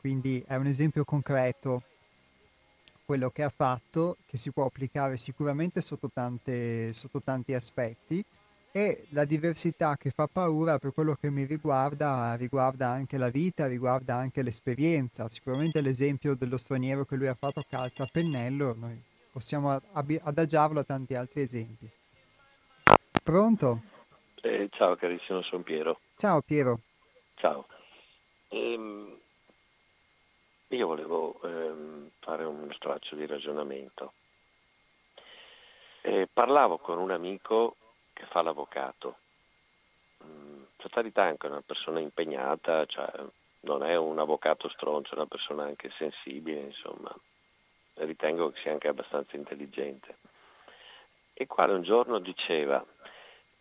Quindi è un esempio concreto quello che ha fatto, che si può applicare sicuramente sotto, tante, sotto tanti aspetti e la diversità che fa paura per quello che mi riguarda riguarda anche la vita, riguarda anche l'esperienza. Sicuramente l'esempio dello straniero che lui ha fatto calza a pennello, noi possiamo adagiarlo a tanti altri esempi. Pronto? Eh, ciao carissimo, sono Piero. Ciao Piero. Ciao. Ehm, io volevo ehm, fare uno straccio di ragionamento. Eh, parlavo con un amico che fa l'avvocato. Mm, Fatalità è anche una persona impegnata, cioè non è un avvocato stronzo, è una persona anche sensibile, insomma. Ritengo che sia anche abbastanza intelligente. E qua un giorno diceva,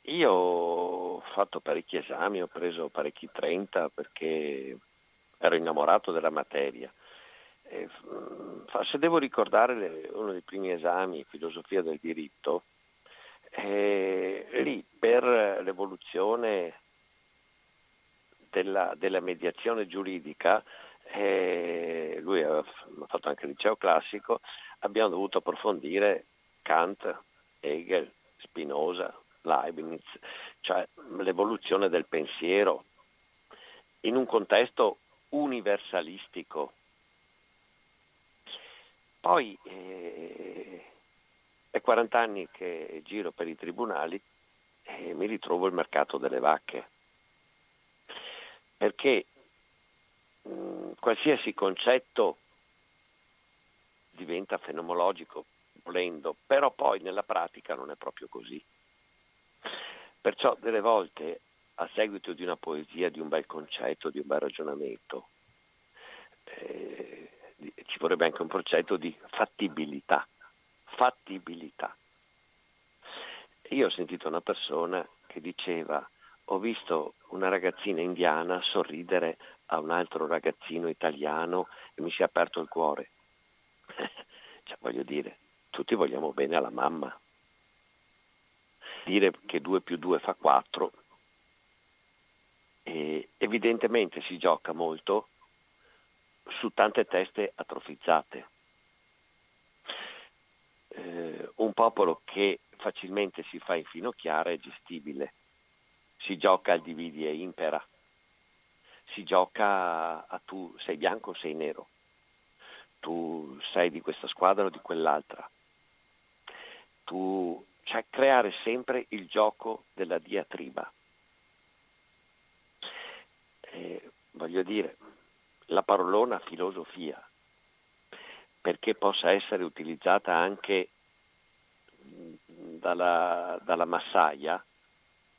io ho fatto parecchi esami, ho preso parecchi 30 perché ero innamorato della materia. E, mm, se devo ricordare uno dei primi esami, filosofia del diritto, eh, lì per l'evoluzione della, della mediazione giuridica, eh, lui ha fatto anche il liceo classico, abbiamo dovuto approfondire Kant, Hegel, Spinoza, Leibniz, cioè l'evoluzione del pensiero in un contesto universalistico. Poi eh, è 40 anni che giro per i tribunali e mi ritrovo il mercato delle vacche, perché mh, mm, qualsiasi concetto diventa fenomenologico volendo, però poi nella pratica non è proprio così. Perciò delle volte, a seguito di una poesia, di un bel concetto, di un bel ragionamento, eh, ci vorrebbe anche un concetto di fattibilità. Fattibilità. Io ho sentito una persona che diceva ho visto una ragazzina indiana sorridere a un altro ragazzino italiano e mi si è aperto il cuore. cioè, voglio dire, tutti vogliamo bene alla mamma dire che 2 più 2 fa 4. E evidentemente si gioca molto su tante teste atrofizzate. Eh, un popolo che facilmente si fa infinocchiare è gestibile. Si gioca al dividi e impera. Si gioca a tu sei bianco o sei nero. Tu sei di questa squadra o di quell'altra. Tu cioè creare sempre il gioco della diatriba. Eh, voglio dire, la parolona filosofia perché possa essere utilizzata anche dalla, dalla massaia,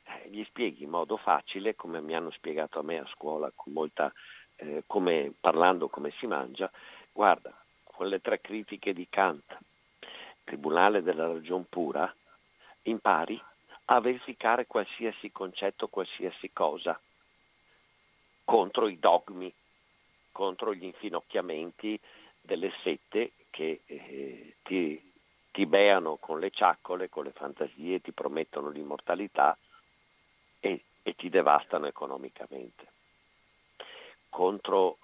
eh, gli spieghi in modo facile, come mi hanno spiegato a me a scuola, molta, eh, come, parlando come si mangia, guarda, con le tre critiche di Kant, Tribunale della ragion pura, impari a verificare qualsiasi concetto, qualsiasi cosa, contro i dogmi, contro gli infinocchiamenti delle sette che eh, ti ti beano con le ciaccole, con le fantasie, ti promettono l'immortalità e, e ti devastano economicamente. Contro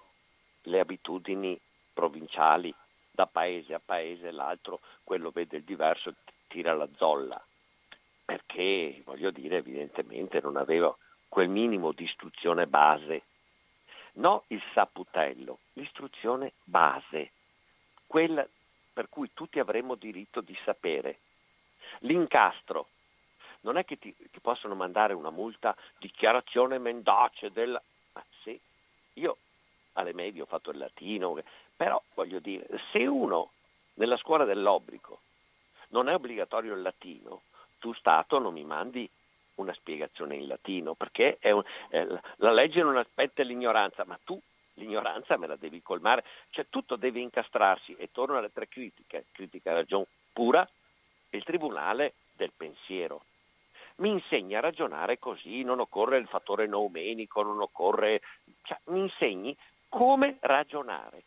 le abitudini provinciali, da paese a paese, l'altro, quello vede il diverso, tira la zolla, perché, voglio dire, evidentemente non aveva quel minimo di istruzione base. No il saputello, l'istruzione base, quella per cui tutti avremmo diritto di sapere. L'incastro. Non è che ti, ti possono mandare una multa, dichiarazione mendace del... Ma sì, io alle medie ho fatto il latino, però voglio dire, se uno nella scuola dell'obbligo non è obbligatorio il latino, tu Stato non mi mandi una spiegazione in latino, perché un, eh, la legge non aspetta l'ignoranza, ma tu l'ignoranza me la devi colmare, cioè tutto deve incastrarsi e torno alle tre critiche, critica ragion pura il tribunale del pensiero. Mi insegna a ragionare così, non occorre il fattore noumenico, non occorre, cioè, mi insegni come ragionare,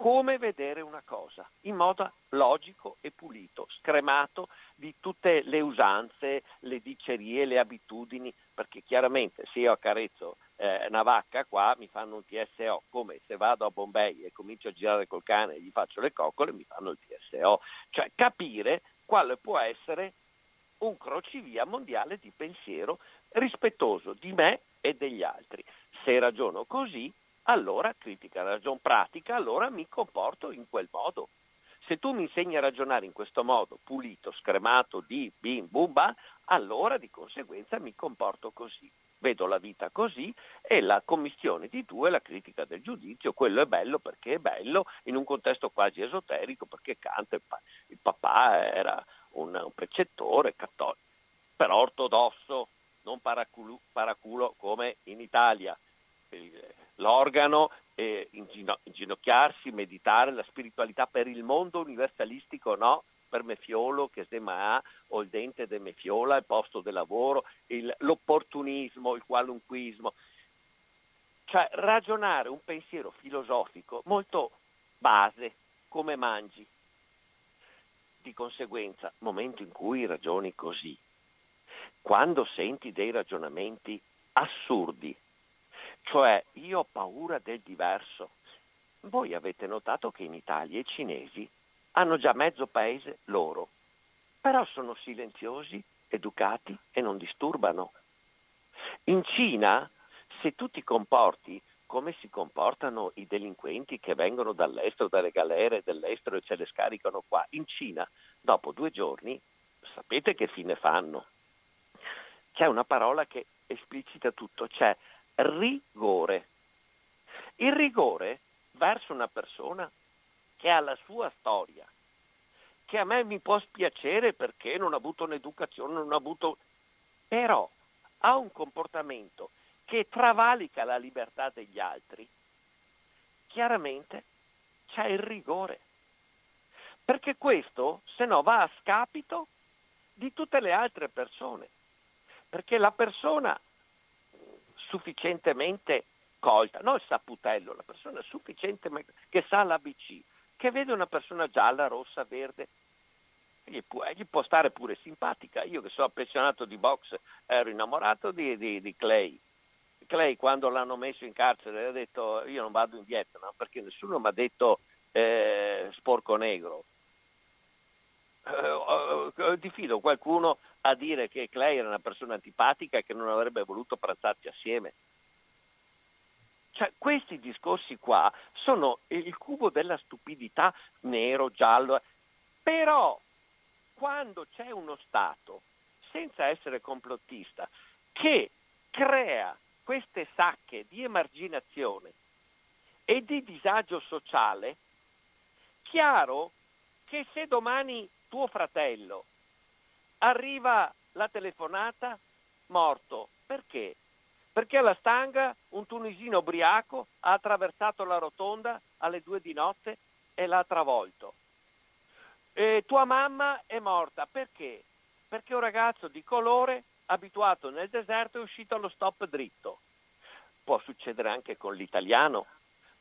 come vedere una cosa in modo logico e pulito, scremato di tutte le usanze, le dicerie, le abitudini, perché chiaramente se io accarezzo eh, una vacca qua mi fanno un TSO, come se vado a Bombay e comincio a girare col cane e gli faccio le coccole mi fanno il TSO, cioè capire quale può essere un crocevia mondiale di pensiero rispettoso di me e degli altri. Se ragiono così, allora critica la ragion pratica, allora mi comporto in quel modo. Se tu mi insegni a ragionare in questo modo, pulito, scremato, di, bim, bumba, allora di conseguenza mi comporto così vedo la vita così e la commissione di due, la critica del giudizio, quello è bello perché è bello in un contesto quasi esoterico perché Kant, il, il papà era un, un, precettore cattolico, però ortodosso, non paraculo, paraculo come in Italia. L'organo è inginocchiarsi, meditare, la spiritualità per il mondo universalistico no, per Mefiolo che se ha o il dente de Mefiola, il posto di lavoro, il, l'opportunismo, il qualunquismo. Cioè ragionare un pensiero filosofico molto base, come mangi. Di conseguenza, momento in cui ragioni così, quando senti dei ragionamenti assurdi, cioè io ho paura del diverso, voi avete notato che in Italia i cinesi hanno già mezzo paese loro, però sono silenziosi, educati e non disturbano. In Cina, se tu ti comporti come si comportano i delinquenti che vengono dall'estero, dalle galere dell'estero e ce le scaricano qua, in Cina, dopo due giorni, sapete che fine fanno? C'è una parola che esplicita tutto, c'è rigore. Il rigore verso una persona che ha la sua storia, che a me mi può spiacere perché non ha avuto un'educazione, non ha avuto... però ha un comportamento che travalica la libertà degli altri, chiaramente c'è il rigore. Perché questo, se no, va a scapito di tutte le altre persone. Perché la persona sufficientemente colta, non il saputello, la persona sufficientemente che sa l'ABC, che vede una persona gialla, rossa, verde, gli può, gli può stare pure simpatica. Io che sono appassionato di box ero innamorato di, di, di Clay. Clay quando l'hanno messo in carcere ha detto io non vado in Vietnam perché nessuno mi ha detto eh, sporco negro. Eh, eh, diffido qualcuno a dire che Clay era una persona antipatica e che non avrebbe voluto pranzarci assieme. Cioè, questi discorsi qua sono il cubo della stupidità nero, giallo, però quando c'è uno Stato, senza essere complottista, che crea queste sacche di emarginazione e di disagio sociale, chiaro che se domani tuo fratello arriva la telefonata morto, perché? Perché alla stanga un tunisino ubriaco ha attraversato la rotonda alle due di notte e l'ha travolto. E tua mamma è morta, perché? Perché un ragazzo di colore abituato nel deserto è uscito allo stop dritto. Può succedere anche con l'italiano,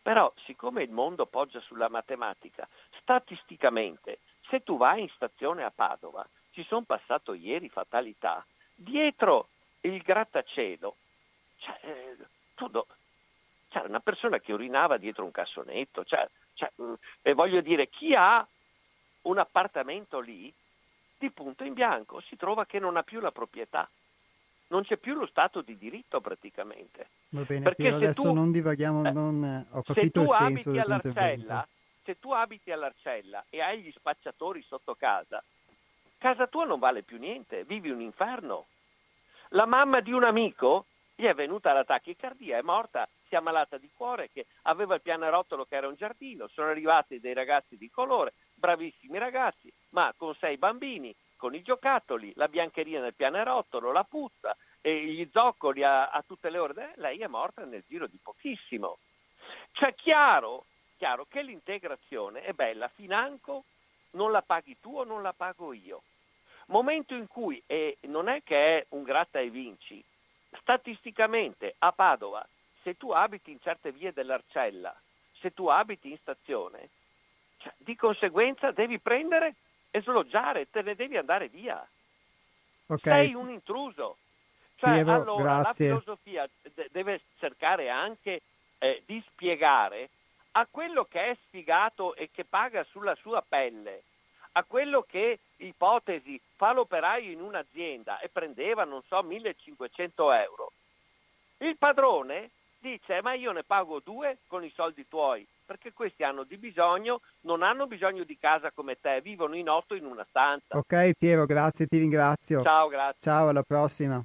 però siccome il mondo poggia sulla matematica, statisticamente, se tu vai in stazione a Padova, ci sono passato ieri fatalità, dietro il grattacielo cioè, eh, do... c'era una persona che urinava dietro un cassonetto, cioè, cioè, mm, e voglio dire, chi ha un appartamento lì, di punto in bianco, si trova che non ha più la proprietà. Non c'è più lo stato di diritto praticamente. Va bene, Perché Piero, adesso tu, non divaghiamo, eh, non, ho capito il senso del Se tu abiti all'Arcella e hai gli spacciatori sotto casa, casa tua non vale più niente, vivi un inferno. La mamma di un amico gli è venuta la tachicardia, è morta, si è ammalata di cuore, che aveva il pianerottolo che era un giardino, sono arrivati dei ragazzi di colore, bravissimi ragazzi, ma con sei bambini, con i giocattoli, la biancheria nel pianerottolo, la puzza e gli zoccoli a, a tutte le ore, eh, lei è morta nel giro di pochissimo. Cioè chiaro, chiaro che l'integrazione è bella, financo non la paghi tu o non la pago io. Momento in cui, e non è che è un gratta e vinci, statisticamente a Padova, se tu abiti in certe vie dell'Arcella, se tu abiti in stazione, cioè, di conseguenza devi prendere e sloggiare, te ne devi andare via. Okay. Sei un intruso. Cioè, Piero, allora grazie. la filosofia d- deve cercare anche eh, di spiegare a quello che è sfigato e che paga sulla sua pelle a quello che, ipotesi, fa l'operaio in un'azienda e prendeva, non so, 1500 euro. Il padrone dice, ma io ne pago due con i soldi tuoi, perché questi hanno di bisogno, non hanno bisogno di casa come te, vivono in otto in una stanza. Ok Piero, grazie, ti ringrazio. Ciao, grazie. Ciao, alla prossima.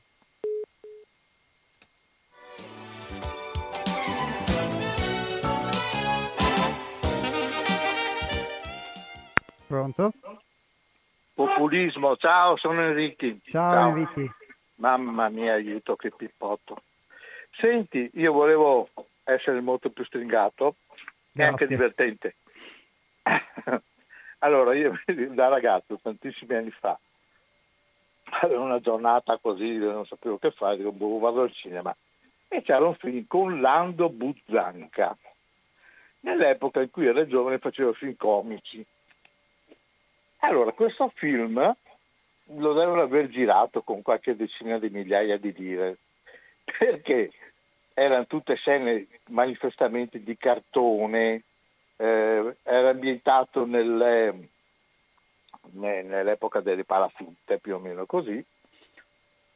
Pronto? Populismo, ciao, sono Enrico. Ciao, ciao. Enrico. Mamma mia, aiuto, che pippotto. Senti, io volevo essere molto più stringato Grazie. e anche divertente. allora, io da ragazzo, tantissimi anni fa, avevo una giornata così, non sapevo che fare, dico, boh, vado al cinema. E c'era un film con Lando Buzzanca. Nell'epoca in cui ero giovane facevo film comici allora, questo film lo devono aver girato con qualche decina di migliaia di lire, perché erano tutte scene manifestamente di cartone, eh, era ambientato nelle, nell'epoca delle palafitte, più o meno così,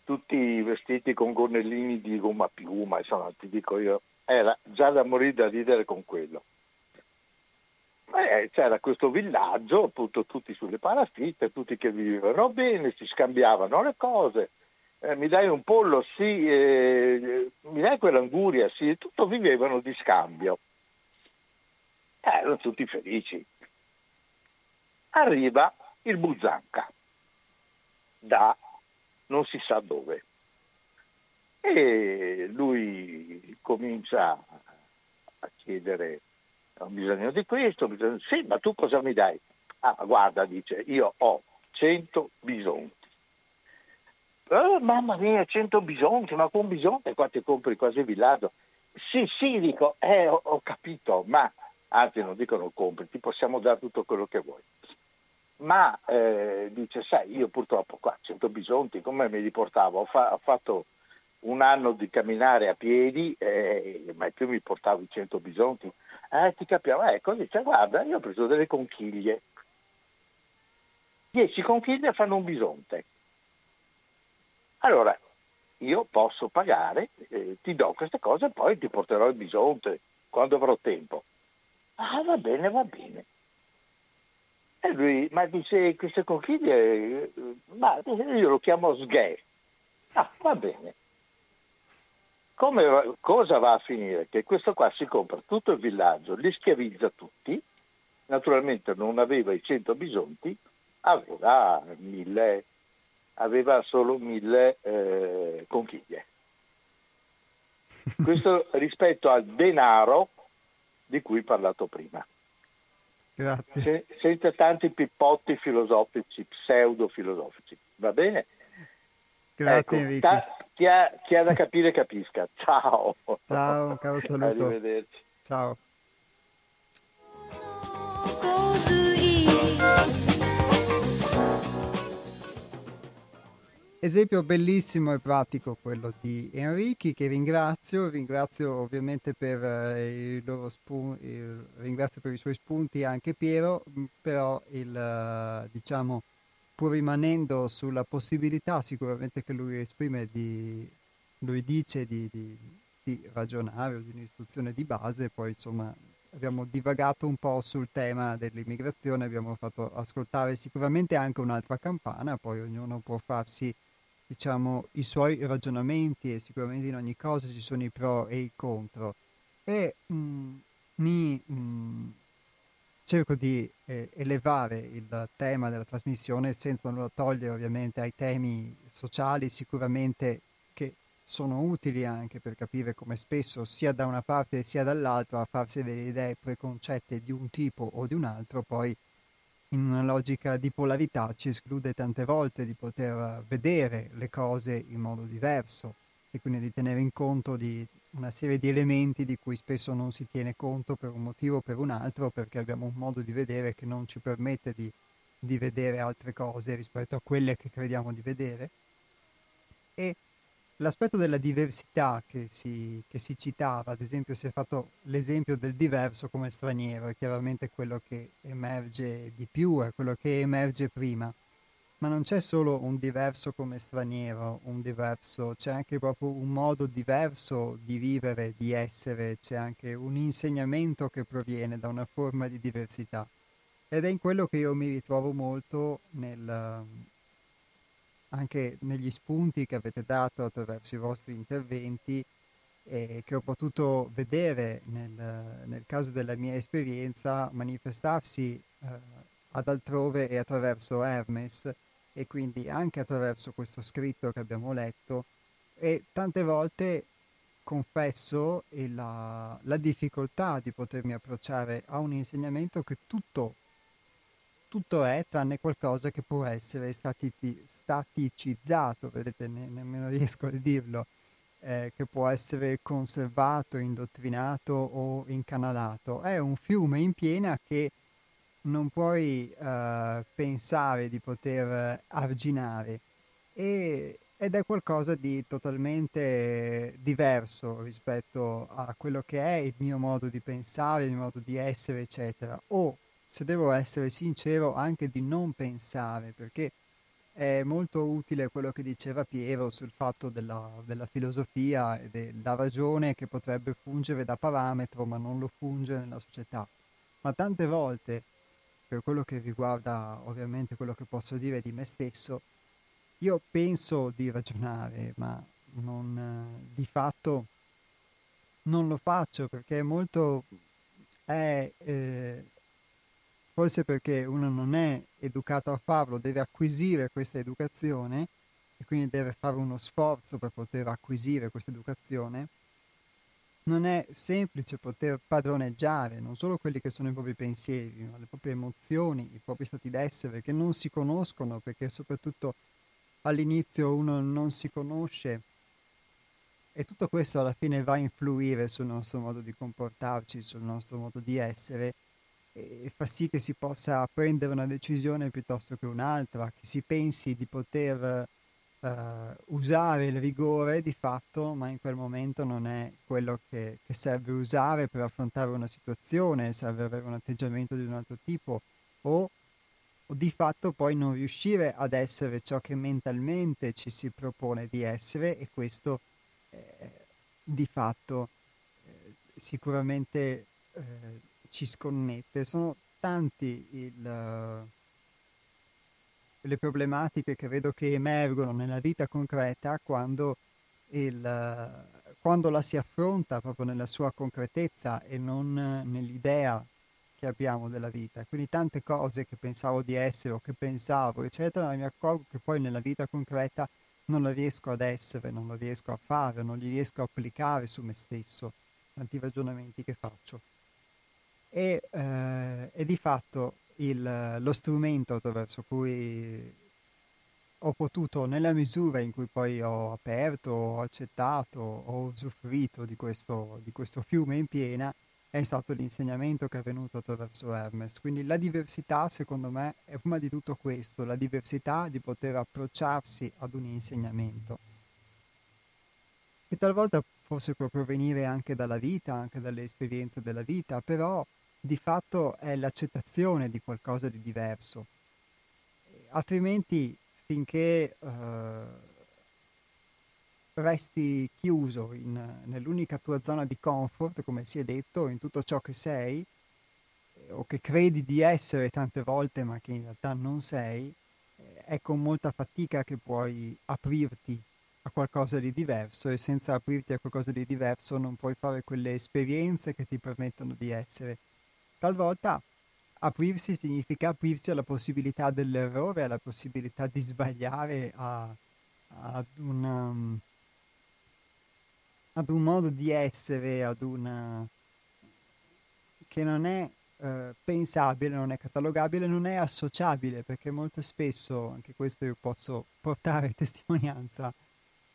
tutti vestiti con gonnellini di gomma piuma, insomma, ti dico io, era già da morire da ridere con quello. Eh, c'era questo villaggio, appunto tutti sulle parafitte, tutti che vivevano bene, si scambiavano le cose. Eh, mi dai un pollo? Sì. Eh, mi dai quell'anguria? Sì. Tutto vivevano di scambio. Eh, erano tutti felici. Arriva il Buzzanca da non si sa dove. E lui comincia a chiedere ho bisogno di questo, bisogno... sì, ma tu cosa mi dai? Ah, guarda, dice, io ho 100 bisonti. Oh, mamma mia, 100 bisonti, ma con bisonti qua ti compri quasi il villaggio. Sì, sì, dico, eh, ho, ho capito, ma, anzi non dico non compri, ti possiamo dare tutto quello che vuoi. Ma eh, dice, sai, io purtroppo qua 100 bisonti, come me li portavo? Ho, fa- ho fatto un anno di camminare a piedi, eh, mai più mi portavo i 100 bisonti. Eh, ti capiamo, ecco, dice, guarda, io ho preso delle conchiglie. 10 conchiglie fanno un bisonte. Allora, io posso pagare, eh, ti do queste cose e poi ti porterò il bisonte quando avrò tempo. Ah, va bene, va bene. E lui, ma dice, queste conchiglie, eh, ma io lo chiamo sghe. Ah, va bene. Come, cosa va a finire? Che questo qua si compra tutto il villaggio, li schiavizza tutti naturalmente non aveva i 100 bisonti, aveva, mille, aveva solo mille eh, conchiglie. Questo rispetto al denaro di cui ho parlato prima. Grazie. Se, senza tanti pippotti filosofici, pseudo-filosofici. Va bene? Grazie ecco, Enrico. Ta- chi, ha, chi ha da capire capisca. Ciao. Ciao, caro saluto. Arrivederci. Ciao. Esempio bellissimo e pratico quello di Enrichi che ringrazio, ringrazio ovviamente per, eh, i, spun- il, ringrazio per i suoi spunti anche Piero, però il, eh, diciamo, pur rimanendo sulla possibilità sicuramente che lui esprime di, lui dice di, di, di ragionare o di un'istruzione di base, poi insomma abbiamo divagato un po' sul tema dell'immigrazione, abbiamo fatto ascoltare sicuramente anche un'altra campana, poi ognuno può farsi diciamo, i suoi ragionamenti e sicuramente in ogni cosa ci sono i pro e i contro. E mh, mm, mi mh, mm, cerco di eh, elevare il tema della trasmissione senza nulla togliere ovviamente ai temi sociali sicuramente che sono utili anche per capire come spesso sia da una parte sia dall'altra a farsi delle idee preconcette di un tipo o di un altro poi in una logica di polarità ci esclude tante volte di poter vedere le cose in modo diverso e quindi di tenere in conto di una serie di elementi di cui spesso non si tiene conto per un motivo o per un altro perché abbiamo un modo di vedere che non ci permette di, di vedere altre cose rispetto a quelle che crediamo di vedere. E L'aspetto della diversità che si, che si, citava, ad esempio si è fatto l'esempio del diverso come straniero, è chiaramente quello che emerge di più, è quello che emerge prima, ma non c'è solo un diverso come straniero, un diverso, c'è anche proprio un modo diverso di vivere, di essere, c'è anche un insegnamento che proviene da una forma di diversità. Ed è in quello che io mi ritrovo molto nel, anche negli spunti che avete dato attraverso i vostri interventi e che ho potuto vedere nel, nel caso della mia esperienza manifestarsi eh, ad altrove e attraverso Hermes e quindi anche attraverso questo scritto che abbiamo letto e tante volte confesso la, la difficoltà di potermi approcciare a un insegnamento che tutto tutto è tranne qualcosa che può essere statici- staticizzato, vedete, ne- nemmeno riesco a dirlo, eh, che può essere conservato, indottrinato o incanalato. È un fiume in piena che non puoi eh, pensare di poter arginare e, ed è qualcosa di totalmente diverso rispetto a quello che è il mio modo di pensare, il mio modo di essere, eccetera. O se devo essere sincero, anche di non pensare, perché è molto utile quello che diceva Piero sul fatto della, della filosofia e della ragione che potrebbe fungere da parametro, ma non lo funge nella società. Ma tante volte, per quello che riguarda ovviamente quello che posso dire di me stesso, io penso di ragionare, ma non, di fatto non lo faccio perché molto... È, eh, forse perché uno non è educato a farlo, deve acquisire questa educazione e quindi deve fare uno sforzo per poter acquisire questa educazione, non è semplice poter padroneggiare non solo quelli che sono i propri pensieri, ma le proprie emozioni, i propri stati d'essere che non si conoscono perché soprattutto all'inizio uno non si conosce. E tutto questo alla fine va a influire sul nostro modo di comportarci, sul nostro modo di essere e fa sì che si possa prendere una decisione piuttosto che un'altra, che si pensi di poter usare il rigore di fatto, ma in quel momento non è quello che, che, serve usare per affrontare una situazione, serve avere un atteggiamento di un altro tipo o, o di fatto poi non riuscire ad essere ciò che mentalmente ci si propone di essere e questo eh, di fatto eh, sicuramente eh, ci sconnette. Sono tanti il, le problematiche che vedo che emergono nella vita concreta quando, il, quando la si affronta proprio nella sua concretezza e non nell'idea che abbiamo della vita. Quindi tante cose che pensavo di essere o che pensavo, eccetera, mi accorgo che poi nella vita concreta non la riesco ad essere, non la riesco a fare, non li riesco a applicare su me stesso, tanti ragionamenti che faccio. E, eh, e di fatto il, lo strumento attraverso cui ho potuto, nella misura in cui poi ho aperto, ho accettato, ho usufruito di questo, di questo fiume in piena, è stato l'insegnamento che è venuto attraverso Hermes. Quindi la diversità, secondo me, è prima di tutto questo, la diversità di poter approcciarsi ad un insegnamento. Che talvolta forse può provenire anche dalla vita, anche dalle esperienze della vita, però di fatto è l'accettazione di qualcosa di diverso. Altrimenti, finché eh, resti chiuso in, nell'unica tua zona di comfort, come si è detto, in tutto ciò che sei, o che credi di essere tante volte, ma che in realtà non sei, eh, è con molta fatica che puoi aprirti a qualcosa di diverso e senza aprirti a qualcosa di diverso non puoi fare quelle esperienze che ti permettono di essere. Talvolta aprirsi significa aprirsi alla possibilità dell'errore, alla possibilità di sbagliare, a, ad una, um, ad un modo di essere, ad una che non è eh, pensabile, non è catalogabile, non è associabile, perché molto spesso, anche questo io posso portare testimonianza,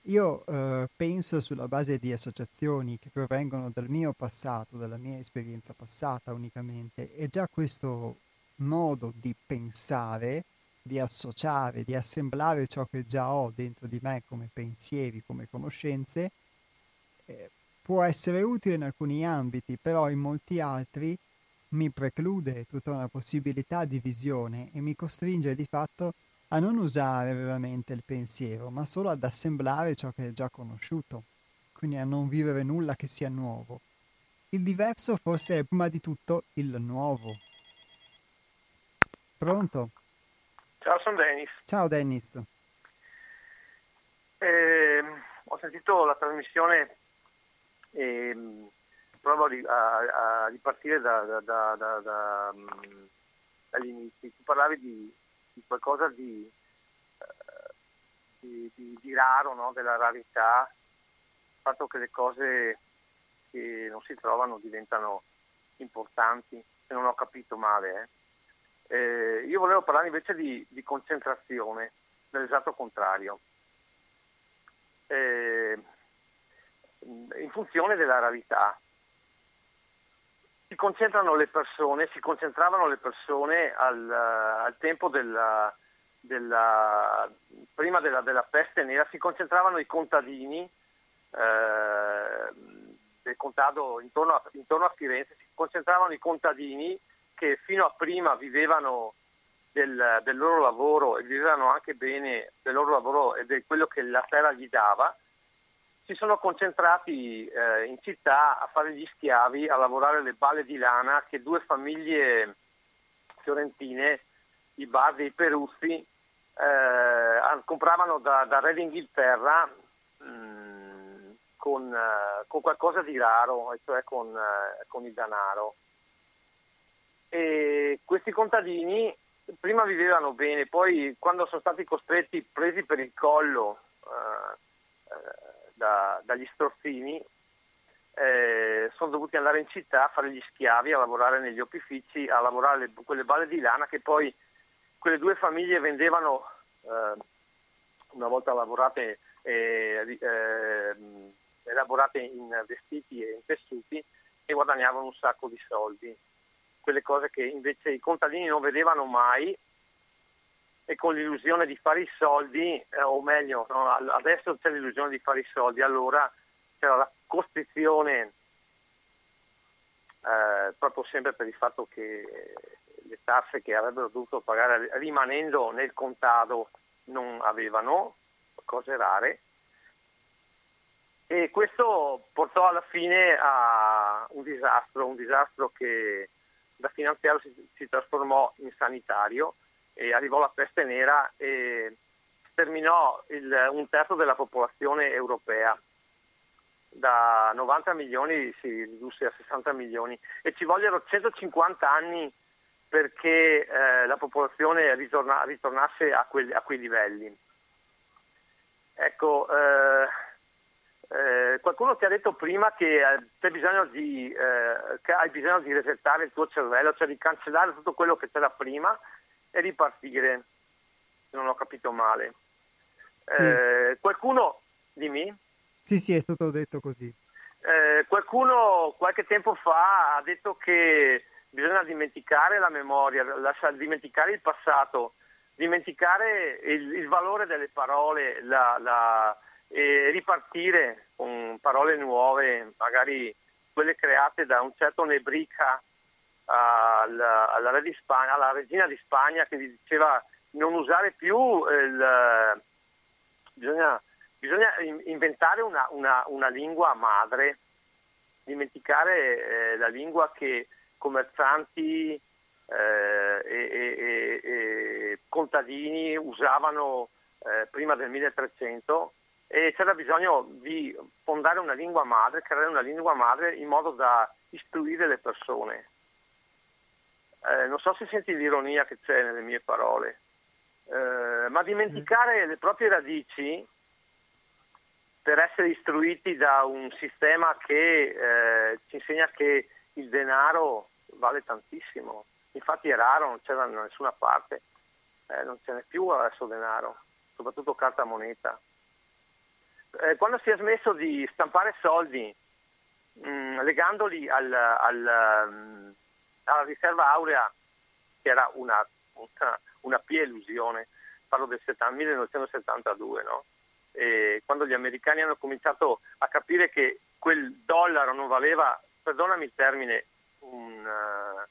io eh, penso sulla base di associazioni che provengono dal mio passato, dalla mia esperienza passata unicamente, e già questo modo di pensare, di associare, di assemblare ciò che già ho dentro di me come pensieri, come conoscenze, eh, può essere utile in alcuni ambiti, però in molti altri mi preclude tutta una possibilità di visione e mi costringe di fatto a non usare veramente il pensiero, ma solo ad assemblare ciò che è già conosciuto, quindi a non vivere nulla che sia nuovo. Il diverso forse è prima di tutto il nuovo. Pronto? Ciao, sono Dennis. Ciao Dennis. Eh, ho sentito la trasmissione e ehm, provo a, a ripartire da, da, da, da, mm, dagli inizi. Tu parlavi di, di qualcosa di, uh, di, di, di raro, no? della rarità, il fatto che le cose che non si trovano diventano importanti, se non ho capito male. Eh. Eh, io volevo parlare invece di, di concentrazione, dell'esatto contrario. Eh, in funzione della rarità. Si concentrano le persone, si concentravano le persone al, uh, al tempo della, della, prima della, della, peste nera, si concentravano i contadini eh, del contado intorno a, intorno a Firenze, si concentravano i contadini che fino a prima vivevano del, del, loro lavoro e vivevano anche bene del loro lavoro e di quello che la terra gli dava si sono concentrati eh, in città a fare gli schiavi, a lavorare le balle di lana che due famiglie fiorentine, i Bardi e i Peruzzi, eh, compravano da, da, Re d'Inghilterra mh, mm, con, uh, con, qualcosa di raro, cioè con, uh, con il denaro. E questi contadini prima vivevano bene, poi quando sono stati costretti, presi per il collo, uh, da, dagli strozzini, eh, sono dovuti andare in città a fare gli schiavi, a lavorare negli opifici, a lavorare le, quelle balle di lana che poi quelle due famiglie vendevano eh, una volta lavorate eh, elaborate in vestiti e in tessuti e guadagnavano un sacco di soldi. Quelle cose che invece i contadini non vedevano mai e con l'illusione di fare i soldi, eh, o meglio, no, adesso c'è l'illusione di fare i soldi, allora c'era la costrizione eh, proprio sempre per il fatto che le tasse che avrebbero dovuto pagare rimanendo nel contado non avevano, cose rare, e questo portò alla fine a un disastro, un disastro che da finanziario si, si trasformò in sanitario e arrivò la peste nera e sterminò il, un terzo della popolazione europea. da 90 milioni si ridusse a 60 milioni e ci vogliono 150 anni perché eh, la popolazione ritorna, ritornasse a, quelli, a, quei livelli. Ecco, eh, eh, qualcuno ti ha detto prima che, bisogno di, eh, che hai bisogno di resettare il tuo cervello, cioè di cancellare tutto quello che c'era prima e ripartire, se non ho capito male. Sì. Eh, qualcuno, dimmi? Sì, sì, è stato detto così. Eh, qualcuno qualche tempo fa ha detto che bisogna dimenticare la memoria, lasciare, dimenticare il passato, dimenticare il, il valore delle parole, la, la, e ripartire con parole nuove, magari quelle create da un certo Nebrica alla, alla, Spagna, alla regina di Spagna che gli diceva non usare più il, bisogna, bisogna inventare una, una, una, lingua madre, dimenticare eh, la lingua che commercianti eh, e, e, e, contadini usavano eh, prima del 1300 e c'era bisogno di fondare una lingua madre, creare una lingua madre in modo da istruire le persone. Eh, non so se senti l'ironia che c'è nelle mie parole, eh, ma dimenticare le proprie radici per essere istruiti da un sistema che eh, ci insegna che il denaro vale tantissimo, infatti è raro, non c'era da nessuna parte, eh, non ce n'è più adesso denaro, soprattutto carta moneta. Eh, quando si è smesso di stampare soldi mh, mm, legandoli al, al, um, alla riserva aurea, che era una, una, una pia illusione, parlo del 1972, no? quando gli americani hanno cominciato a capire che quel dollaro non valeva, perdonami il termine, un, uh,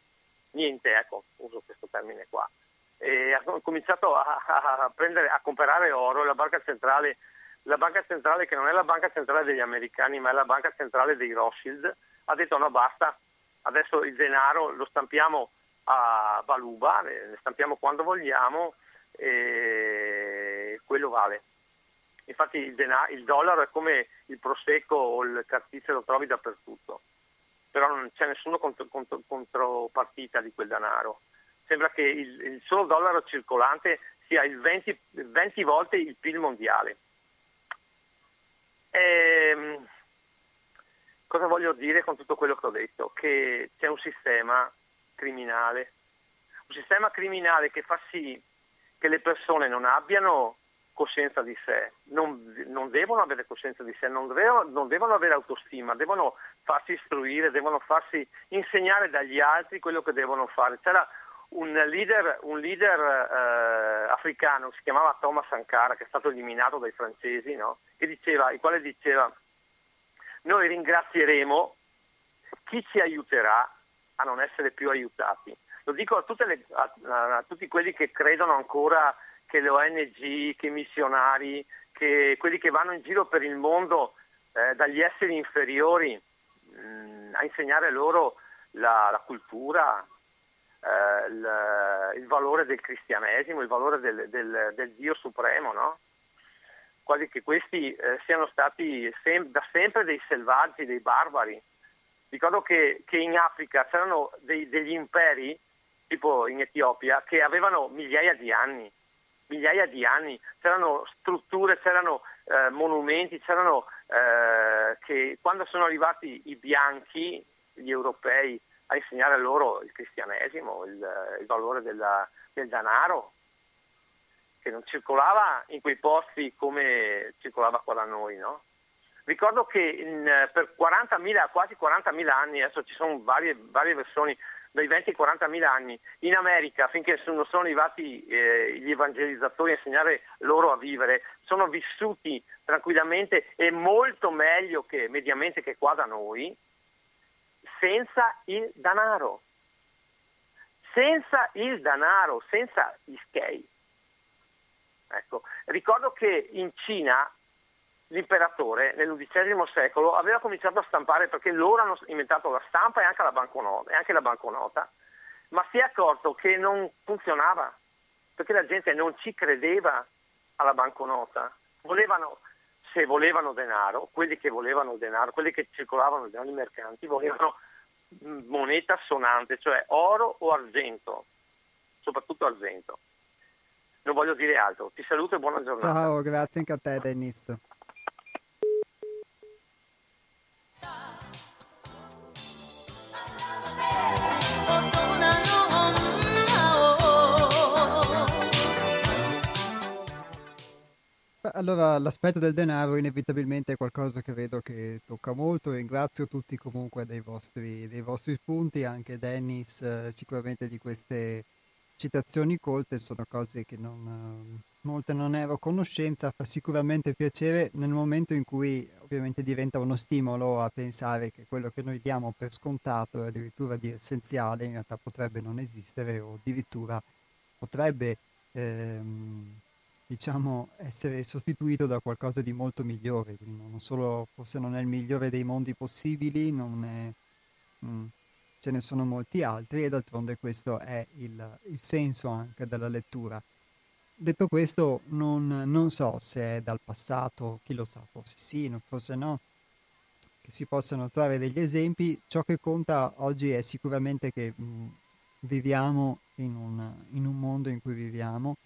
niente, ecco, uso questo termine qua, e hanno cominciato a, a, prendere, a comprare oro, la banca centrale la banca centrale, che non è la banca centrale degli americani, ma è la banca centrale dei Rothschild, ha detto no basta, adesso il denaro lo stampiamo a valuba, ne stampiamo quando vogliamo e quello vale. Infatti il, denaro, il dollaro è come il prosecco o il cartizio, lo trovi dappertutto, però non c'è nessuno contro, contro, contropartita di quel denaro. Sembra che il, il solo dollaro circolante sia il 20, 20 volte il PIL mondiale. Ehm, cosa voglio dire con tutto quello che ho detto? Che c'è un sistema criminale, un sistema criminale che fa sì che le persone non abbiano coscienza di sé, non, non devono avere coscienza di sé, non devono, non devono, avere autostima, devono farsi istruire, devono farsi insegnare dagli altri quello che devono fare. C'era un leader, un leader eh, africano, si chiamava Thomas Sankara, che è stato eliminato dai francesi, no? diceva, il quale diceva noi ringrazieremo chi ci aiuterà a non essere più aiutati. Lo dico a, le, a, a tutti quelli che credono ancora che le ONG, che i missionari, che quelli che vanno in giro per il mondo eh, dagli esseri inferiori mh, mm, a insegnare loro la, la cultura, eh, il, il, valore del cristianesimo, il valore del, del, del Dio supremo, no? Quasi che questi eh, siano stati sem- da sempre dei selvaggi, dei barbari. Ricordo che, che in Africa c'erano dei, degli imperi, tipo in Etiopia, che avevano migliaia di anni, migliaia di anni, c'erano strutture, c'erano eh, monumenti, c'erano eh, che quando sono arrivati i bianchi, gli europei, a insegnare loro il cristianesimo, il, il valore della, del denaro, che non circolava in quei posti come circolava qua da noi. No? Ricordo che in, per 40.000, quasi 40.000 anni, adesso ci sono varie, varie versioni, dai 20 ai 40.000 anni, in America, finché non sono arrivati eh, gli evangelizzatori a insegnare loro a vivere, sono vissuti tranquillamente e molto meglio che mediamente che qua da noi, senza il denaro. Senza il denaro, senza gli skate. Ecco. Ricordo che in Cina l'imperatore nell'undicesimo secolo aveva cominciato a stampare perché loro hanno inventato la stampa e anche la banconota, anche la banconota ma si è accorto che non funzionava perché la gente non ci credeva alla banconota, volevano se volevano denaro, quelli che volevano denaro, quelli che circolavano nei mercanti volevano moneta sonante, cioè oro o argento, soprattutto argento. Non voglio dire altro. Ti saluto e buona giornata. Ciao, grazie anche a te Dennis. Allora, l'aspetto del denaro inevitabilmente è qualcosa che vedo che tocca molto. Ringrazio tutti comunque dei vostri, dei vostri spunti, anche Dennis eh, sicuramente di queste citazioni colte, sono cose che non, molte non ero a conoscenza, fa sicuramente piacere nel momento in cui ovviamente diventa uno stimolo a pensare che quello che noi diamo per scontato e addirittura di essenziale in realtà potrebbe non esistere o addirittura potrebbe... Ehm, diciamo, essere sostituito da qualcosa di molto migliore, quindi non solo, forse non è il migliore dei mondi possibili, è, mm, ce ne sono molti altri e d'altronde questo è il, il, senso anche della lettura. Detto questo, non, non, so se è dal passato, chi lo sa, forse sì, forse no, che si possano trovare degli esempi. Ciò che conta oggi è sicuramente che mh, mm, viviamo in un, in un mondo in cui viviamo,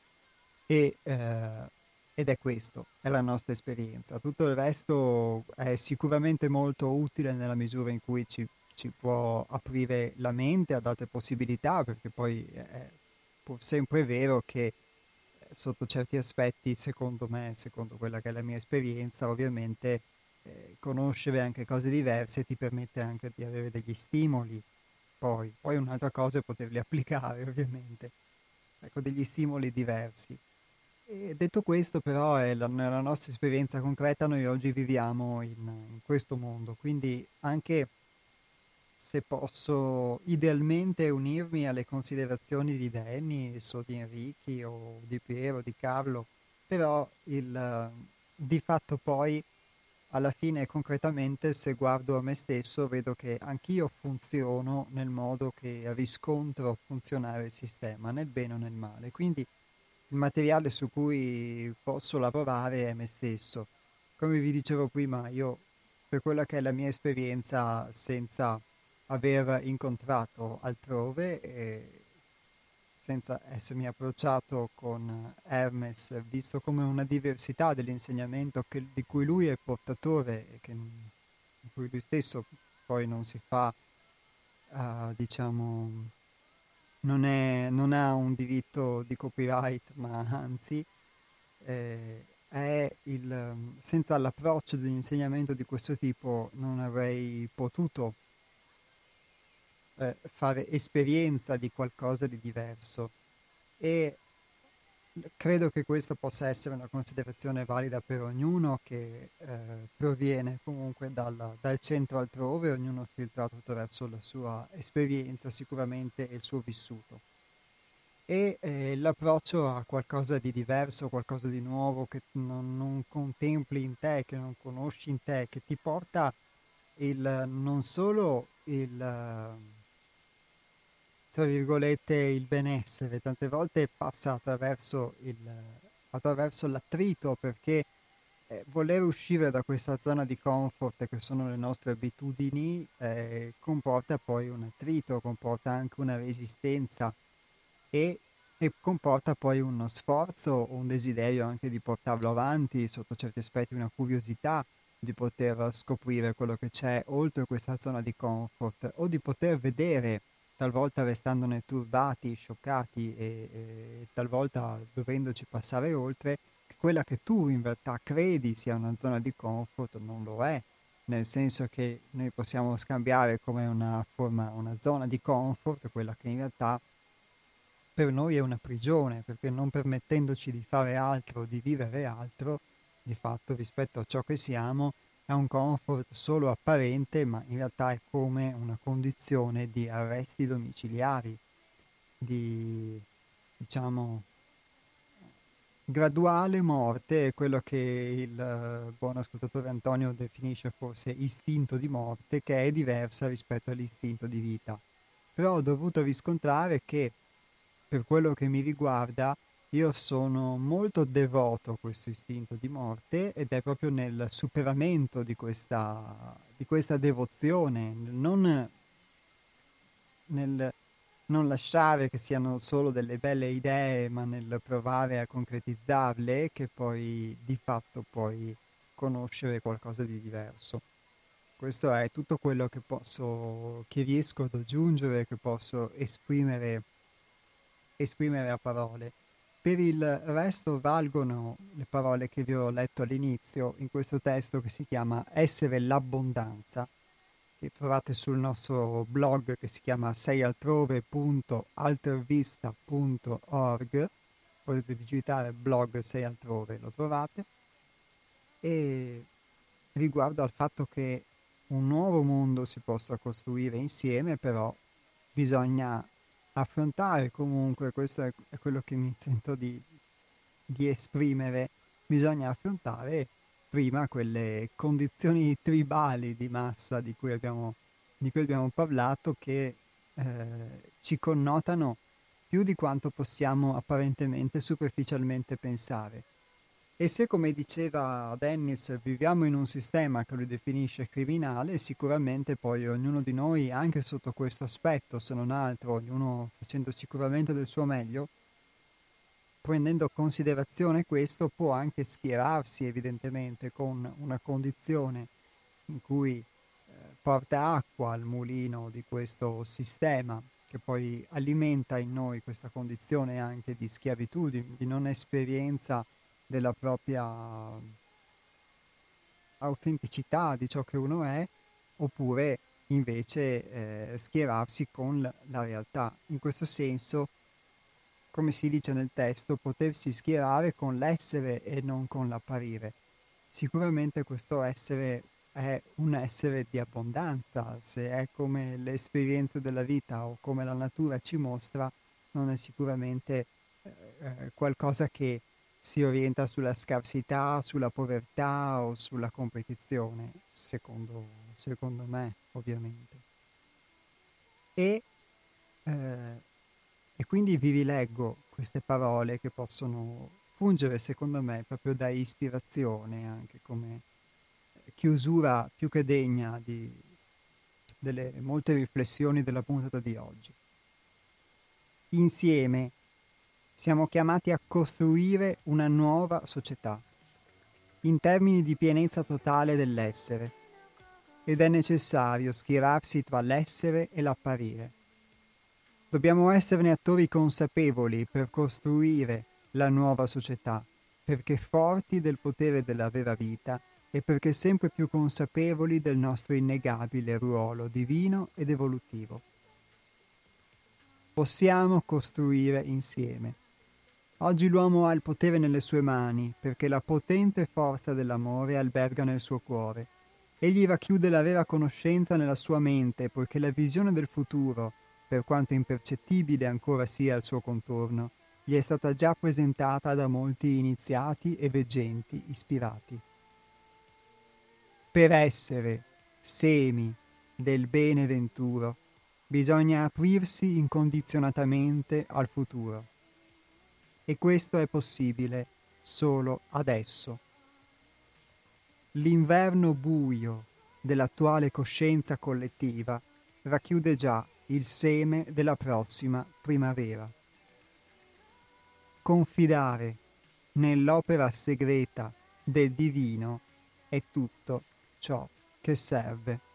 e, eh, ed è questo, è la nostra esperienza. Tutto il resto è sicuramente molto utile nella misura in cui ci, ci può aprire la mente ad altre possibilità, perché poi è pur sempre vero che eh, sotto certi aspetti, secondo me, secondo quella che è la mia esperienza, ovviamente eh, conoscere anche cose diverse ti permette anche di avere degli stimoli. Poi, poi un'altra cosa è poterli applicare, ovviamente. Ecco, degli stimoli diversi. E detto questo, però, è la, nella nostra esperienza concreta noi oggi viviamo in, in questo mondo, quindi anche se posso idealmente unirmi alle considerazioni di Dennis o di Enrichi o di Piero, di Carlo, però il, di fatto poi alla fine concretamente se guardo a me stesso vedo che anch'io funziono nel modo che riscontro funzionare il sistema, nel bene o nel male. Quindi il materiale su cui posso lavorare è me stesso. Come vi dicevo prima, io per quella che è la mia esperienza senza aver incontrato altrove e senza essermi approcciato con Hermes, visto come una diversità dell'insegnamento che, di cui lui è portatore e che, di cui lui stesso poi non si fa, uh, diciamo, non, è, non, ha un diritto di copyright, ma anzi eh, il, senza l'approccio di un insegnamento di questo tipo non avrei potuto eh, fare esperienza di qualcosa di diverso e credo che questa possa essere una considerazione valida per ognuno che eh, proviene comunque dal, dal, centro altrove, ognuno filtrato attraverso la sua esperienza sicuramente e il suo vissuto. E eh, l'approccio a qualcosa di diverso, qualcosa di nuovo che non, non, contempli in te, che non conosci in te, che ti porta il, non solo il tra virgolette, il benessere, tante volte passa attraverso, il, attraverso l'attrito perché eh, voler uscire da questa zona di comfort che sono le nostre abitudini eh, comporta poi un attrito, comporta anche una resistenza e, e comporta poi uno sforzo un desiderio anche di portarlo avanti, sotto certi aspetti una curiosità di poter scoprire quello che c'è oltre questa zona di comfort o di poter vedere talvolta restandone turbati, scioccati e, e talvolta dovendoci passare oltre, che quella che tu in realtà credi sia una zona di comfort non lo è, nel senso che noi possiamo scambiare come una forma, una zona di comfort, quella che in realtà per noi è una prigione, perché non permettendoci di fare altro, di vivere altro, di fatto rispetto a ciò che siamo, è un comfort solo apparente, ma in realtà è come una condizione di arresti domiciliari, di diciamo graduale morte, quello che il uh, buon ascoltatore Antonio definisce forse istinto di morte, che è diversa rispetto all'istinto di vita. Però ho dovuto riscontrare che per quello che mi riguarda io sono molto devoto a questo istinto di morte ed è proprio nel superamento di questa, di questa devozione, non, nel non lasciare che siano solo delle belle idee, ma nel provare a concretizzarle, che poi di fatto puoi conoscere qualcosa di diverso. Questo è tutto quello che posso, che riesco ad aggiungere, che posso esprimere, esprimere a parole. Per il resto valgono le parole che vi ho letto all'inizio in questo testo che si chiama Essere l'abbondanza, che trovate sul nostro blog che si chiama seialtrove.altervista.org. Potete digitare blog Sei altrove, lo trovate. E riguardo al fatto che un nuovo mondo si possa costruire insieme, però bisogna affrontare comunque, questo è, è quello che mi sento di, di esprimere, bisogna affrontare prima quelle condizioni tribali di massa di cui abbiamo, di cui abbiamo parlato che eh, ci connotano più di quanto possiamo apparentemente superficialmente pensare. E se, come diceva Dennis, viviamo in un sistema che lui definisce criminale, sicuramente poi ognuno di noi, anche sotto questo aspetto, se non altro, ognuno facendo sicuramente del suo meglio, prendendo considerazione questo, può anche schierarsi evidentemente con una condizione in cui eh, porta acqua al mulino di questo sistema che poi alimenta in noi questa condizione anche di schiavitù, di, di non esperienza della propria autenticità di ciò che uno è, oppure invece eh, schierarsi con la realtà. In questo senso, come si dice nel testo, potersi schierare con l'essere e non con l'apparire. Sicuramente questo essere è un essere di abbondanza, se è come le esperienze della vita o come la natura ci mostra, non è sicuramente eh, eh qualcosa che si orienta sulla scarsità, sulla povertà o sulla competizione, secondo, secondo me ovviamente. E, eh, e quindi vi rileggo queste parole che possono fungere secondo me proprio da ispirazione, anche come chiusura più che degna di, delle molte riflessioni della puntata di oggi. Insieme siamo chiamati a costruire una nuova società, in termini di pienezza totale dell'essere, ed è necessario schierarsi tra l'essere e l'apparire. Dobbiamo esserne attori consapevoli per costruire la nuova società, perché forti del potere della vera vita e perché sempre più consapevoli del nostro innegabile ruolo divino ed evolutivo. Possiamo costruire insieme Oggi l'uomo ha il potere nelle sue mani, perché la potente forza dell'amore alberga nel suo cuore. Egli racchiude la vera conoscenza nella sua mente, poiché la visione del futuro, per quanto impercettibile ancora sia al suo contorno, gli è stata già presentata da molti iniziati e veggenti ispirati. Per essere semi del bene venturo, bisogna aprirsi incondizionatamente al futuro e questo è possibile solo adesso. L'inverno buio dell'attuale coscienza collettiva racchiude già il seme della prossima primavera. Confidare nell'opera segreta del divino è tutto ciò che serve.